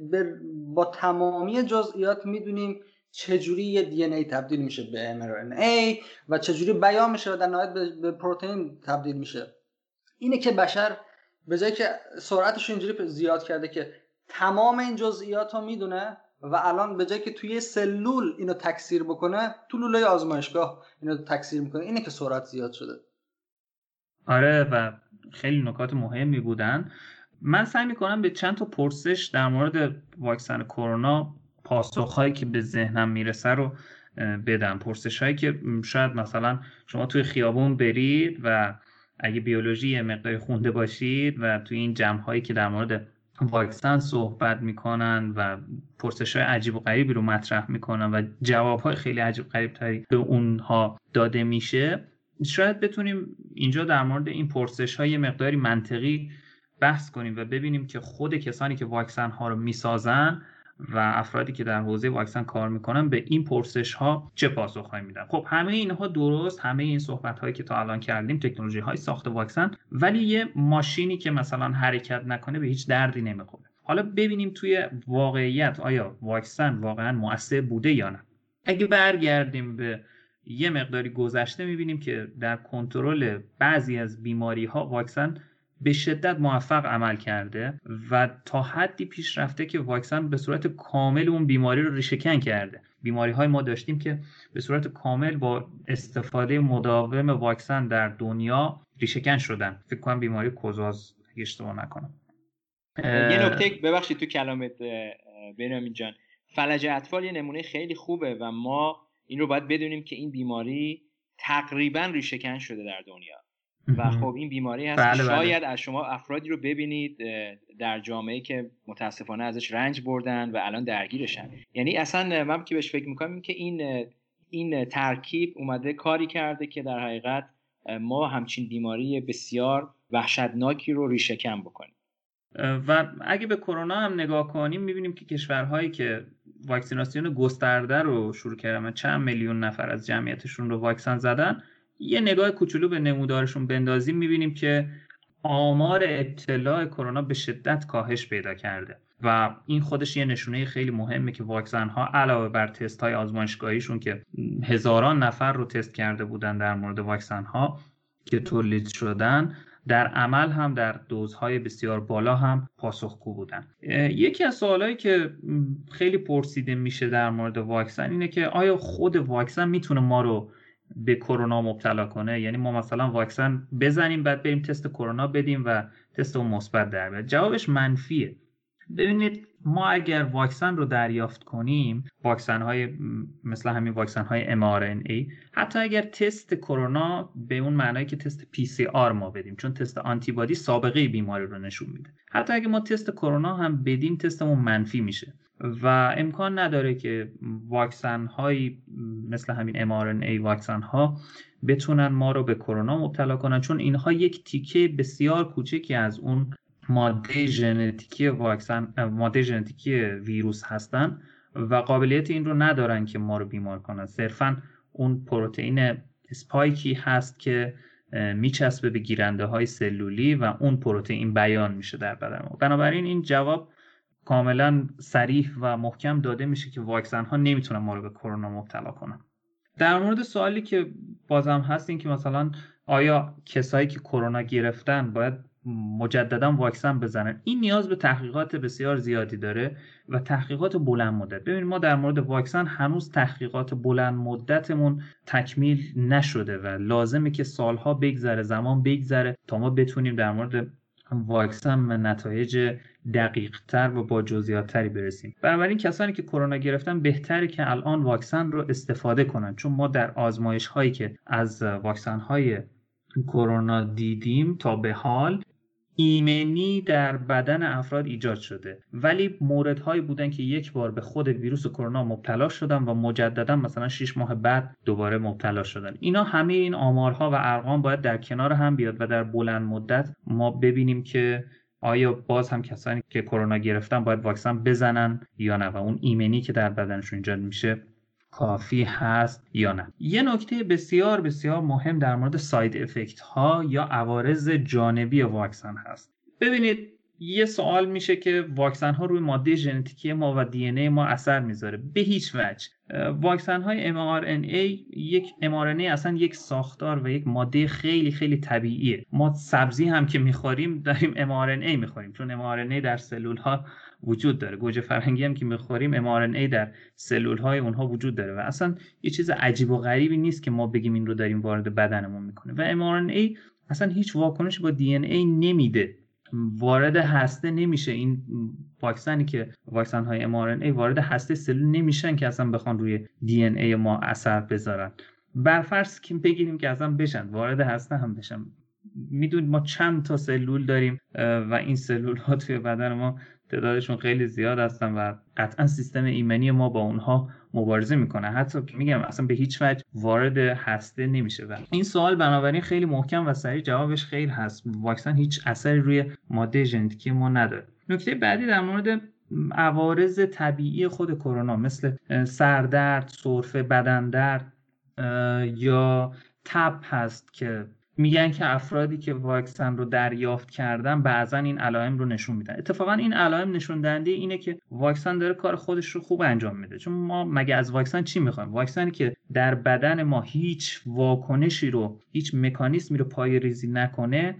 با تمامی جزئیات می‌دونیم چجوری یه دی ای تبدیل میشه به mRNA و چجوری بیان میشه و در نهایت به پروتئین تبدیل میشه؟ اینه که بشر به جایی که سرعتش اینجوری زیاد کرده که تمام این جزئیات رو می‌دونه و الان به جایی که توی سلول اینو تکثیر بکنه تو لوله آزمایشگاه اینو تکثیر می‌کنه. اینه که سرعت زیاد شده. آره و خیلی نکات مهمی بودن. من سعی می‌کنم به چند تا پرسش در مورد واکسن کرونا پاسخهایی که به ذهنم می‌رسه رو بدم. پرسش هایی که شاید مثلا شما توی خیابون برید و اگه بیولوژی یه مقداری خونده باشید و توی این جمع هایی که در مورد واکسن صحبت می‌کنن و پرسش های عجیب و غریبی رو مطرح می‌کنن و جواب های خیلی عجیب غریب تری به اونها داده میشه شاید بتونیم اینجا در مورد این پرسش های مقداری منطقی بحث کنیم و ببینیم که خود کسانی که واکسن ها رو می‌سازن و افرادی که در حوزه واکسن کار می‌کنن به این پرسش ها چه پاسخهایی میدن؟ خب همه اینها درست همه این صحبت هایی که تا الان کردیم تکنولوژی های ساخت واکسن ولی یه ماشینی که مثلا حرکت نکنه به هیچ دردی نمی‌خوره. حالا ببینیم توی واقعیت آیا واکسن واقعا مؤثر بوده یا نه؟ اگه برگردیم به یه مقداری گذشته می‌بینیم که در کنترل بعضی از بیماری ها واکسن به شدت موفق عمل کرده و تا حدی پیش رفته که واکسن به صورت کامل اون بیماری رو ریشهکن کرده. بیماری های ما داشتیم که به صورت کامل با استفاده مداوم واکسن در دنیا ریشهکن شدن. فکر کنم بیماری کوزاز اشتباه نکنم. یه نکته ببخشید تو کلامت بنیامین جان. فلج اطفال یه نمونه خیلی خوبه و ما این رو باید بدونیم که این بیماری تقریبا ریشهکن شده در دنیا. و خب این بیماری هست بله, بله. شاید از شما افرادی رو ببینید در جامعه که متاسفانه ازش رنج بردن و الان درگیرشن. یعنی اصلا من که بهش فکر می‌کنم که این این ترکیب اومده کاری کرده که در حقیقت ما همچین بیماری بسیار وحشتناکی رو ریشهکن بکنیم. و اگه به کرونا هم نگاه کنیم می‌بینیم که کشورهایی که واکسیناسیون گسترده رو شروع کردن چند میلیون نفر از جمعیتشون رو واکسن زدن یه نگاه کوچولو به نمودارشون بندازیم می‌بینیم که آمار ابتلاع کرونا به شدت کاهش پیدا کرده و این خودش یه نشونه خیلی مهمه که واکسن ها علاوه بر تست های آزمایشگاهیشون که هزاران نفر رو تست کرده بودن در مورد واکسن ها که تولید شدن در عمل هم در دوزهای بسیار بالا هم پاسخگو بودن. یکی از سوالهایی که خیلی پرسیده میشه در مورد واکسن اینه که آیا خود واکسن می‌تونه ما رو به کرونا مبتلا کنه. یعنی ما مثلا واکسن بزنیم بعد بریم تست کرونا بدیم و تست اون مثبت در بیاد جوابش منفیه. ببینید ما اگر واکسن رو دریافت کنیم واکسن های مثل همین واکسن های mRNA حتی اگر تست کرونا به اون معنایی که تست PCR ما بدیم چون تست آنتیبادی سابقه بیماری رو نشون میده. حتی اگر ما تست کرونا هم بدیم تستمون منفی میشه. و امکان نداره که واکسن هایی مثل همین mRNA واکسن ها بتونن ما رو به کرونا مبتلا کنن چون اینها یک تیکه بسیار کوچکی از اون ماده ژنتیکی واکسن ماده ژنتیکی ویروس هستن و قابلیت این رو ندارن که ما رو بیمار کنن. صرفا اون پروتئین اسپایکی هست که میچسبه به گیرنده های سلولی و اون پروتئین بیان میشه در بدن ما. بنابراین این جواب کاملا سریح و محکم داده میشه که واکسن ها نمی‌تونن ما رو به کرونا مبتلا کنن. در مورد سوالی که بازم هست این که مثلا آیا کسایی که کرونا گرفتن باید مجددا واکسن بزنن؟ این نیاز به تحقیقات بسیار زیادی داره و تحقیقات بلند مدت. ببینید ما در مورد واکسن هنوز تحقیقات بلند مدتمون تکمیل نشده و لازمه که سالها بگذره زمان بگذره تا ما بتونیم در مورد واکسن به نتایج دقیق تر و با جزئیات تری برسیم. بنابراین کسانی که کرونا گرفتن بهتره که الان واکسن رو استفاده کنن. چون ما در آزمایش هایی که از واکسن های کرونا دیدیم تا به حال ایمنی در بدن افراد ایجاد شده. ولی موردهایی بودن که یک بار به خود ویروس کرونا مبتلا شدن و مجددا مثلا 6 ماه بعد دوباره مبتلا شدن. اینا همه این آمارها و ارقام باید در کنار هم بیاد و در بلند مدت ما ببینیم که آیا باز هم کسانی که کرونا گرفتن باید واکسن بزنن یا نه؟ و اون ایمنی که در بدنشون ایجاد میشه کافی هست یا نه؟ یه نکته بسیار بسیار مهم در مورد ساید افکت ها یا عوارض جانبی واکسن هست. ببینید یه سوال میشه که واکسن ها روی ماده ژنتیکی ما و دی ای ما اثر می‌ذاره. به هیچ وجه. واکسن های mRNA یک mRNA اصلا یک ساختار و یک ماده خیلی خیلی طبیعیه. ما سبزی هم که می‌خوریم داریم mRNA می‌خوریم چون mRNA در سلول ها وجود داره. گوجه فرنگی هم که می‌خوریم mRNA در سلول های اونها وجود داره و اصلا یه چیز عجیب و غریبی نیست که ما بگیم این رو داریم وارد بدنمون می‌کنه. و mRNA اصلا هیچ واکنش با دی نمیده. وارد هسته نمیشه. این واکسنی که واکسن های mRNA وارد هسته سلول نمیشن که اصلا بخوان روی دی ای ما اثر بذارن. برفرض که بگیریم که اصلا بشن وارد هسته هم بشن. می‌دونید ما چند تا سلول داریم و این سلول ها توی بدن ما تعدادشون خیلی زیاد هستن و قطعا سیستم ایمنی ما با اونها مبارزه می‌کنه. حتی که میگم اصلا به هیچ وجه وارد هسته نمیشه و این سوال بنابراین خیلی محکم و سریع جوابش خیلی هست. واکسن هیچ اثری روی ماده ژنتیکی ما نداره. نکته بعدی در مورد عوارض طبیعی خود کرونا مثل سردرد، سرفه، بدن درد یا تب هست که میگن که افرادی که واکسن رو دریافت کردن بعضا این علائم رو نشون میدن. اتفاقا این علائم نشون دهنده اینه که واکسن داره کار خودش رو خوب انجام میده. چون ما مگه از واکسن چی می‌خوایم؟ واکسنی که در بدن ما هیچ واکنشی رو هیچ مکانیزمی رو پای ریزی نکنه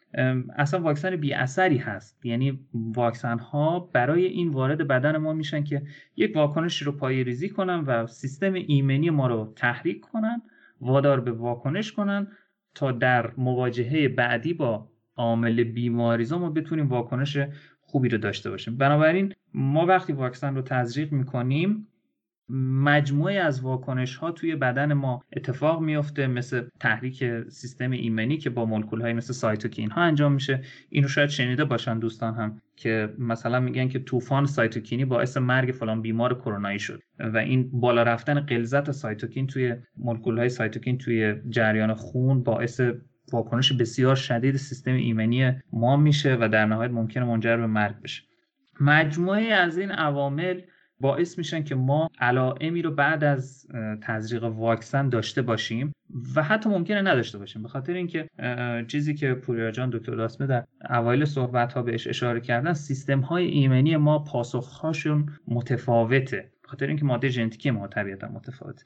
اصلا واکسن بی اثری هست. یعنی واکسن ها برای این وارد بدن ما میشن که یک واکنشی رو پای ریزی کنن و سیستم ایمنی ما رو تحریک کنن وادار به واکنش کنن تا در مواجهه بعدی با عامل بیماریزا ما بتونیم واکنش خوبی رو داشته باشیم. بنابراین ما وقتی واکسن رو تزریق می‌کنیم مجموعه از واکنش ها توی بدن ما اتفاق میفته مثل تحریک سیستم ایمنی که با مولکول های مثل سایتوکین ها انجام میشه. اینو شاید شنیده باشن دوستان هم که مثلا میگن که طوفان سایتوکینی باعث مرگ فلان بیمار کرونایی شد و این بالا رفتن غلظت سایتوکین توی مولکول های سایتوکین توی جریان خون باعث واکنش بسیار شدید سیستم ایمنی ما میشه و در نهایت ممکنه منجر به مرگ بشه. مجموعه از این عوامل باعث میشن که ما علائمی رو بعد از تزریق واکسن داشته باشیم و حتی ممکنه نداشته باشیم. به خاطر اینکه چیزی که پوریا جان دکتر داسمه در اوایل صحبت ها بهش اشاره کردن سیستم های ایمنی ما پاسخهاشون متفاوته. به خاطر اینکه ماده ژنتیکی ما طبیعتا متفاوته.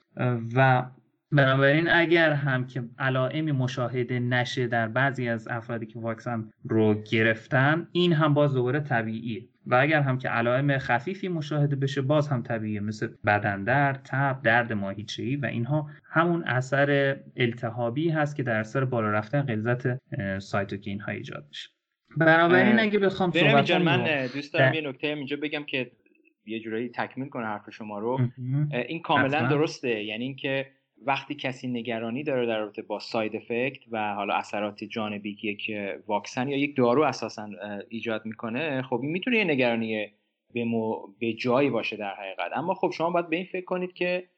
و بنابراین اگر هم که علائمی مشاهده نشه در بعضی از افرادی که واکسن رو گرفتن این هم باز دوباره طبیعیه. و اگر هم که علائم خفیفی مشاهده بشه باز هم طبیعیه. مثل بدن درد، تب، درد ماهیچه‌ای و اینها همون اثر التهابی هست که در اثر بالا رفتن غلظت cytokine ها ایجاد میشه. بنابراین اگه بخوام صحبت من دوست دارم یه نکته اینجا بگم که یه جورایی تکمیل کنه حرف شما رو. این کاملا درسته. یعنی اینکه وقتی کسی نگرانی داره در رابطه با side effect و حالا اثرات جانبی که یک واکسن یا یک دارو اساسا ایجاد می‌کنه خب این می‌تونه یه نگرانی به, مو... به جایی باشه در حقیقت. اما خب شما باید به این فکر کنید که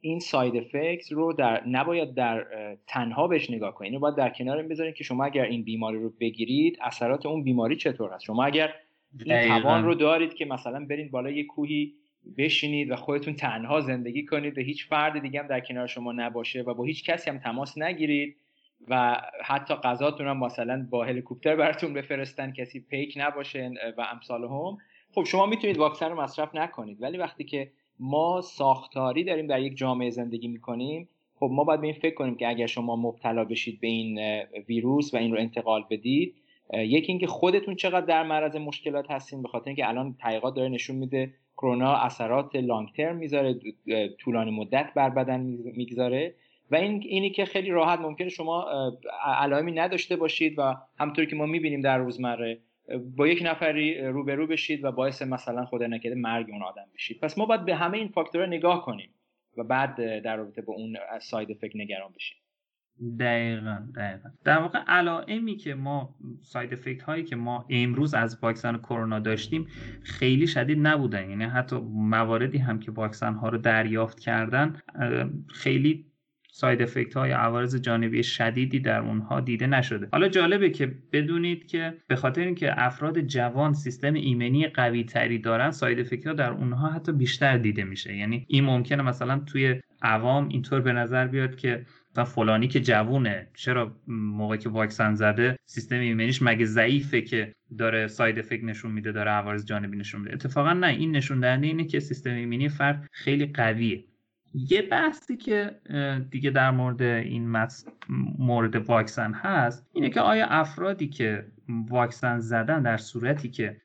این side effect رو در نباید در تنها بهش نگاه کنید. اینو باید در کنار بذارید که شما اگر این بیماری رو بگیرید اثرات اون بیماری چطور هست شما اگر این توان رو دارید که مثلا برید بالا یه کوهی بشینید و خودتون تنها زندگی کنید و هیچ فرد دیگه هم در کنار شما نباشه و با هیچ کسی هم تماس نگیرید و حتی غذاتون هم مثلا با هلیکوپتر براتون بفرستن کسی پیک نباشه و امثال هم. خب شما می‌تونید واکسن رو مصرف نکنید ولی وقتی که ما ساختاری داریم در یک جامعه زندگی می‌کنیم خب ما باید به این فکر کنیم که اگر شما مبتلا بشید به این ویروس و این رو انتقال بدید یکی اینکه خودتون چقدر در معرض مشکلات هستین به خاطر اینکه الان تحقیقات داره نشون میده کرونا اثرات لانگ ترم می‌ذاره طولانی مدت بر بدن می‌گذاره و این اینی که خیلی راحت ممکنه شما علائمی نداشته باشید و همطوری که ما می‌بینیم در روزمره با یک نفری روبرو بشید و باعث مثلا خدا نکرده مرگ اون آدم بشید. پس ما باید به همه این فاکتورها نگاه کنیم و بعد در رابطه با اون side effect نگران بشیم. دقیقا دقیقا. در واقع علائمی که ما side effect هایی که ما امروز از واکسن کرونا داشتیم خیلی شدید نبودن. یعنی حتی مواردی هم که واکسن ها رو دریافت کردن خیلی side effect های عوارض جانبی شدیدی در اونها دیده نشده. حالا جالبه که بدونید که به خاطر اینکه افراد جوان سیستم ایمنی قوی تری دارن side effect ها در اونها حتی بیشتر دیده میشه. یعنی این ممکنه مثلا توی عوام اینطور به نظر بیاد که مثلا فلانی که جوونه. چرا موقعی که واکسن زده سیستم ایمنیش مگه ضعیفه که داره side effect نشون میده داره عوارض جانبی نشون میده؟ اتفاقا نه این نشون دهنده اینه که سیستم ایمنی فرد خیلی قویه. یه بحثی که دیگه در مورد این مورد واکسن هست اینه که آیا افرادی که واکسن زدن در صورتی که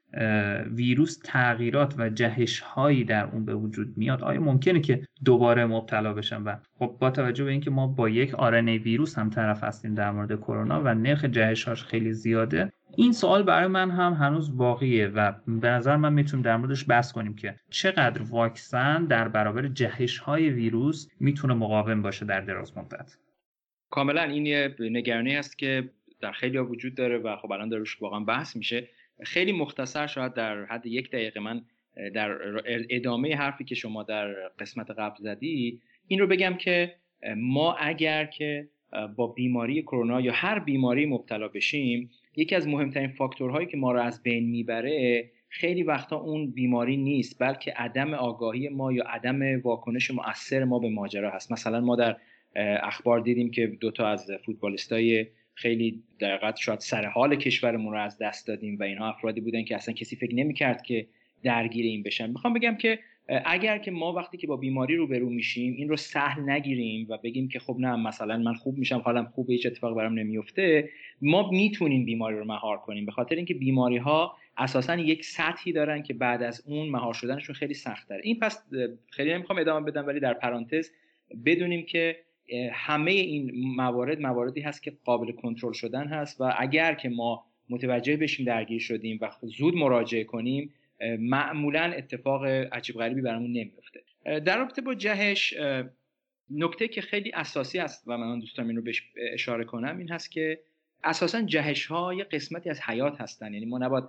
ویروس تغییرات و جهش هایی در اون به وجود میاد آیا ممکنه که دوباره مبتلا بشن؟ و خب با توجه به اینکه ما با یک RNA ویروس هم طرف هستیم در مورد کرونا و نرخ جهش خیلی زیاده این سوال برای من هم هنوز باقیه و به نظر من می‌تونیم در موردش بحث کنیم که چقدر واکسن در برابر جهش های ویروس می‌تونه مقاوم باشه در دراز مدت؟ کاملا این یه نگرانی است که در خیلی وجود داره و خب الان داروش واقعا بحث میشه. خیلی مختصر شاید در حد یک دقیقه من در ادامه حرفی که شما در قسمت قبل زدی این رو بگم که ما اگر که با بیماری کرونا یا هر بیماری مبتلا بشیم یکی از مهمترین فاکتورهایی که ما رو از بین می‌بره خیلی وقتا اون بیماری نیست بلکه عدم آگاهی ما یا عدم واکنش مؤثر ما به ماجرا هست. مثلا ما در اخبار دیدیم که دوتا از فوتبالیستای خیلی در شاید سر حال کشورمون رو از دست دادیم و اینها افرادی بودن که اصلا کسی فکر نمی‌کرد که درگیر این بشن. می‌خوام بگم که اگر که ما وقتی که با بیماری روبرو میشیم این رو سهل نگیریم و بگیم که خب نه مثلا من خوب میشم حالم خوبه هیچ اتفاق برام نمیفته ما می‌تونیم بیماری رو مهار کنیم. به خاطر اینکه بیماری ها اساسا یک سطحی دارن که بعد از اون مهار شدنشون خیلی سخت داره این پس خیلی نمی‌خوام ادامه بدم ولی در پرانتز بدونیم که همه این موارد مواردی هست که قابل کنترل شدن هست و اگر که ما متوجه بشیم درگیر شدیم و زود مراجعه کنیم معمولا اتفاق عجیب غریبی برامون نمیفته در رابطه با جهش نکته که خیلی اساسی است و من دوست دارم این رو بهش اشاره کنم این هست که اساسا جهش ها یه قسمتی از حیات هستن. یعنی ما نباید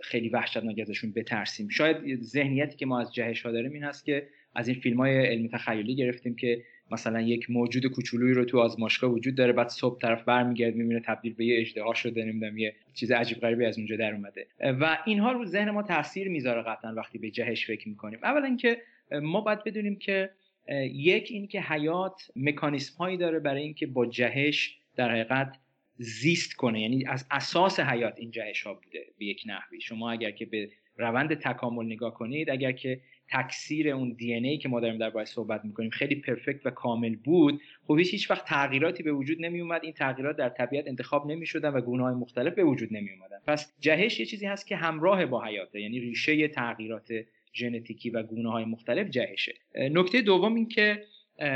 خیلی وحشتناک ازشون بترسیم. شاید ذهنیتی که ما از جهش ها داریم این هست که از این فیلم های علمی تخیلی گرفتیم که مثلا یک موجود کوچولویی رو تو آزمایشگاه وجود داره بعد صبح طرف برمیگرد می‌بینه تبدیل به یه اژدها شده نمی‌دونم یه چیز عجیب غریبی از اونجا در اومده. و اینها رو ذهن ما تاثیر می‌ذاره قطعا وقتی به جهش فکر می‌کنیم. اولا اینکه ما باید بدونیم که یک اینکه حیات مکانیسم هایی داره برای اینکه با جهش در حقیقت زیست کنه. یعنی از اساس حیات این جهش ها بوده به یک نحوی. شما اگر که به روند تکامل نگاه کنید اگر که تکثیر اون دی ای که ما داریم در باید صحبت می‌کنیم خیلی پرفکت و کامل بود. خب هیچ وقت تغییراتی به وجود نمی اومد این تغییرات در طبیعت انتخاب نمی شدن و گونه های مختلف به وجود نمی اومدن پس جهش یه چیزی هست که همراه با حیاته. یعنی ریشه تغییرات ژنتیکی و گونه های مختلف جهشه. نکته دوم این که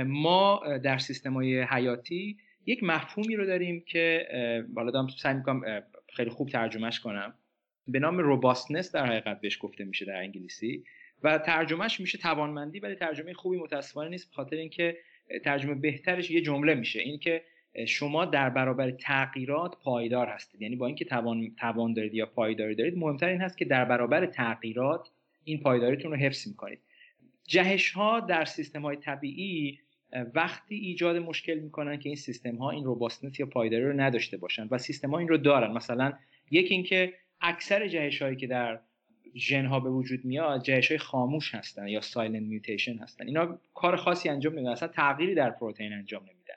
ما در سیستم های حیاتی یک مفهومی رو داریم که بالا دارم سعی می‌کنم خیلی خوب ترجمهش کنم. به نام روباستنس در حقیقت بهش گفته میشه در انگلیسی. و ترجمهش میشه توانمندی ولی ترجمه خوبی متاسفانه نیست خاطر اینکه ترجمه بهترش یه جمله میشه. اینکه شما در برابر تغییرات پایدار هستید. یعنی با اینکه توان توان دارید یا پایداری دارید مهمتر این هست که در برابر تغییرات این پایداریتون رو حفظ می‌کنید. جهش ها در سیستم های طبیعی وقتی ایجاد مشکل می‌کنن که این سیستم ها این robustness یا پایداری رو نداشته باشن و سیستم ها این رو دارن. مثلا یکی اینکه اکثر جهش هایی که در ژن ها به وجود میاد جهش های خاموش هستن یا silent mutation هستن. اینا کار خاصی انجام نمیدن اصلا تغییری در پروتئین انجام نمیدن.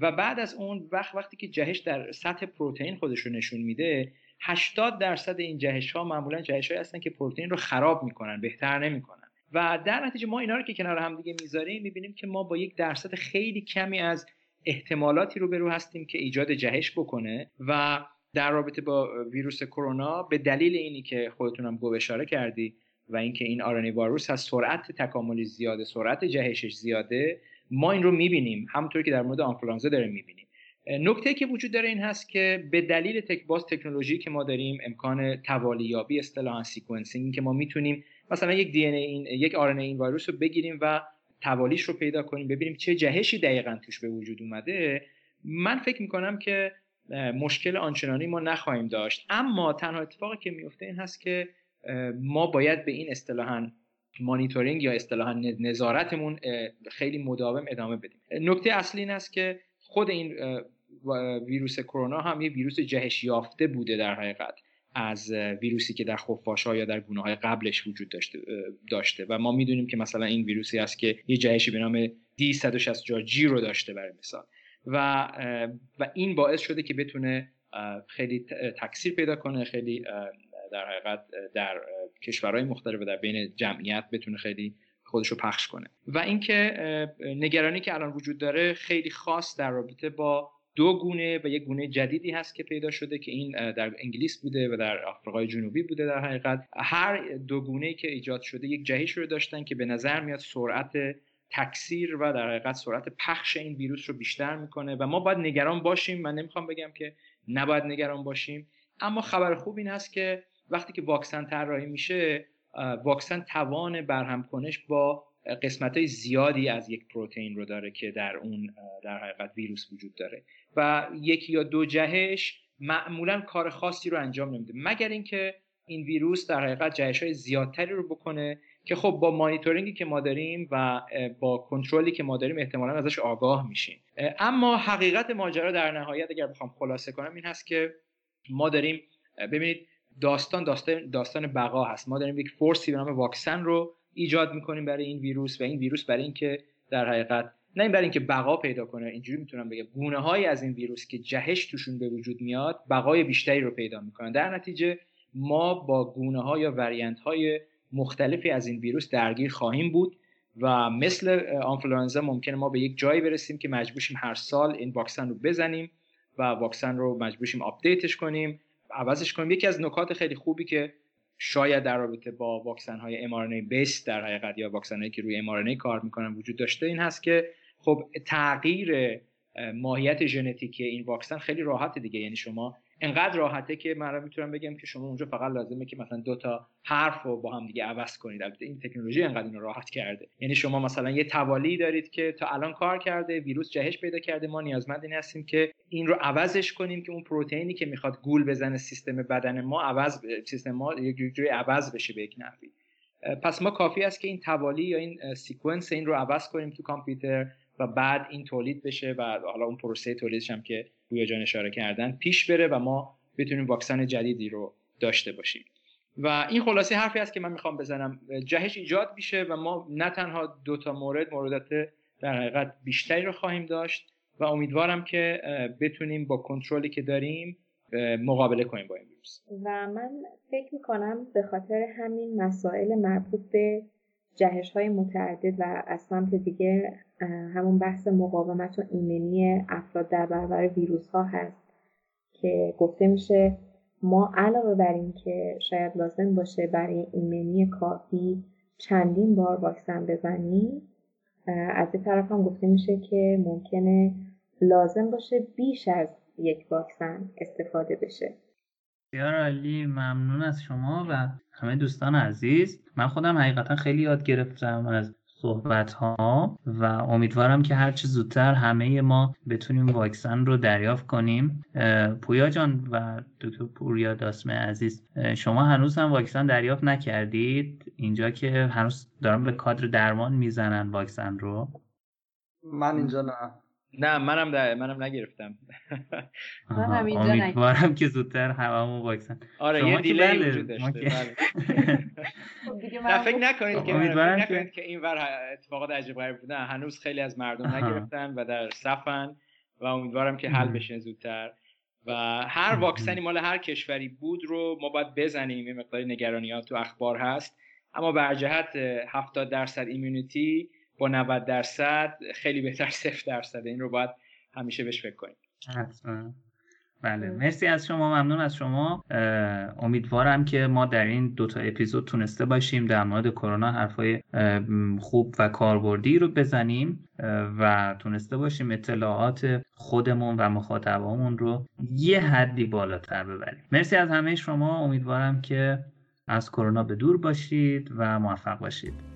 و بعد از اون وقت وقتی که جهش در سطح پروتئین خودش رو نشون میده 80 درصد این جهش ها معمولا جهش های هستن که پروتئین رو خراب می‌کنن بهتر نمی‌کنن. و در نتیجه ما اینا رو که کنار هم دیگه می‌ذاریم می‌بینیم که ما با یک درصد خیلی کمی از احتمالاتی رو برو هستیم که ایجاد جهش بکنه و در رابطه با ویروس کرونا به دلیل اینی که خودتونم گو اشاره کردی و اینکه این آرنی واروس از سرعت تکاملی زیاده سرعت جهشش زیاده ما این رو می‌بینیم. همونطور که در مورد آنفولانزا داریم می‌بینیم. نکته که وجود داره این هست که به دلیل تک باز تکنولوژی که ما داریم امکان توالی‌یابی اصطلاحا sequencing که ما می‌تونیم مثلا یک DNA یک RNA ویروس رو بگیریم و توالیش رو پیدا کنیم ببینیم چه جهشی دقیقا توش به وجود اومده. من فکر می‌کنم که مشکل آنچنانی ما نخواهیم داشت. اما تنها اتفاقی که میفته این هست که ما باید به این اصطلاحا مانیتورینگ یا اصطلاحا نظارتمون خیلی مداوم ادامه بدیم. نکته اصلی این است که خود این ویروس کرونا هم یه ویروس جهش یافته بوده در حقیقت از ویروسی که در خفاش یا در گونه های قبلش وجود داشته, داشته. و ما می‌دونیم که مثلا این ویروسی است که یه جهشی به نام D160 جی رو داشته برای مثال. و و این باعث شده که بتونه خیلی تکثیر پیدا کنه خیلی در حقیقت در کشورهای مختلف و در بین جمعیت بتونه خیلی خودش رو پخش کنه. و اینکه نگرانی که الان وجود داره خیلی خاص در رابطه با دو گونه و یک گونه جدیدی هست که پیدا شده که این در انگلیس بوده و در آفریقای جنوبی بوده در حقیقت. هر دو گونه که ایجاد شده یک جهش رو داشتن که به نظر میاد سرعت تکثیر و در حقیقت سرعت پخش این ویروس رو بیشتر می‌کنه و ما باید نگران باشیم. من نمی‌خوام بگم که نباید نگران باشیم. اما خبر خوب این هست که وقتی که واکسن طراحی میشه واکسن توان برهم کنش با قسمت های زیادی از یک پروتئین رو داره که در اون در حقیقت ویروس وجود داره. و یکی یا دو جهش معمولا کار خاصی رو انجام نمیده. مگر اینکه این ویروس در حقیقت جهش های زیادتری رو بکنه که خب با مانیتورینگی که ما داریم و با کنترلی که ما داریم احتمالا ازش آگاه میشیم. اما حقیقت ماجرا در نهایت اگر بخوام خلاصه کنم این هست که ما داریم ببینید داستان داستان داستان بقا هست. ما داریم یک فورسی به نام واکسن رو ایجاد می‌کنیم برای این ویروس و این ویروس برای اینکه در حقیقت نه این برای اینکه بقا پیدا کنه اینجوری می‌تونم بگم. گونه های از این ویروس که جهش توشون به وجود میاد بقای بیشتری رو پیدا می‌کنن. در نتیجه ما با گونه ها یا وریانت های مختلفی از این ویروس درگیر خواهیم بود و مثل آنفلوانزا ممکنه ما به یک جایی برسیم که مجبورشیم هر سال این واکسن رو بزنیم و واکسن رو مجبورشیم update ش کنیم عوضش کنیم. یکی از نکات خیلی خوبی که شاید در رابطه با واکسن های mRNA base در حقیقت یا واکسن هایی که روی mRNA کار می‌کنن وجود داشته این هست که خب تغییر ماهیت ژنتیکی این واکسن خیلی راحته دیگه. یعنی شما انقدر راحته که من می‌تونم بگم که شما اونجا فقط لازمه که مثلا دو تا حرف رو با هم دیگه عوض کنید. البته این تکنولوژی انقدر اینو راحت کرده. یعنی شما مثلا یه توالی دارید که تا الان کار کرده ویروس جهش پیدا کرده. ما نیازمند این هستیم که این رو عوضش کنیم که اون پروتئینی که می‌خواد گول بزنه سیستم بدن ما عوض سیستم ما یک جوری عوض بشه به یک نحوی. پس ما کافی است که این توالی یا این سیکونس این رو عوض کنیم تو کامپیوتر و بعد این تولید بشه و حالا اون پروسه تولیدش هم که روی جان اشاره کردن پیش بره و ما بتونیم واکسن جدیدی رو داشته باشیم. و این خلاصه حرفی است که من می‌خوام بزنم. جهش ایجاد میشه و ما نه تنها دو تا مورد موردات در حقیقت بیشتری رو خواهیم داشت و امیدوارم که بتونیم با کنترلی که داریم مقابله کنیم با این ویروس. و من فکر می‌کنم به خاطر همین مسائل مربوط به جهش های متعدد و از سمت دیگه همون بحث مقاومت و ایمنی افراد در برابر ویروس ها هست که گفته میشه ما علاوه بر این که شاید لازم باشه برای ایمنی کافی چندین بار واکسن بزنیم از این طرف هم گفته میشه که ممکنه لازم باشه بیش از یک واکسن استفاده بشه. بسیار عالی ممنون از شما و همه دوستان عزیز. من خودم حقیقتا خیلی یاد گرفتم از صحبت ها و امیدوارم که هرچه زودتر همه ما بتونیم واکسن رو دریافت کنیم. پویا جان و دکتر پوریا داسمه عزیز شما هنوز هم واکسن دریافت نکردید؟ اینجا که هنوز دارم به کادر درمان می‌زنن واکسن رو. من اینجا نه. نه منم ده منم نگرفتم. من اینجا امیدوارم که زودتر هممون واکسن. آره یه دیلی وجود داشته بله. نه فکر نکنید که امیدوارم فکر نکنید که این ور اتفاقات عجیب غریب بودن هنوز خیلی از مردم نگرفتن و در صفن و امیدوارم که حل بشه زودتر. و هر واکسنی مال هر کشوری بود رو ما باید بزنیم. یه مقداری نگرانیات تو اخبار هست. اما بر جهت 70 درصد ایمیونیتی با 90 درصد خیلی بهتر 0 درصد. این رو باید همیشه بهش فکر کنیم. حتما. بله. مرسی از شما. ممنون از شما. امیدوارم که ما در این دوتا اپیزود تونسته باشیم در مورد کرونا حرفای خوب و کاربردی رو بزنیم و تونسته باشیم اطلاعات خودمون و مخاطبامون رو یه حدی بالاتر ببریم. مرسی از همه شما. امیدوارم که از کرونا به دور باشید و موفق باشید.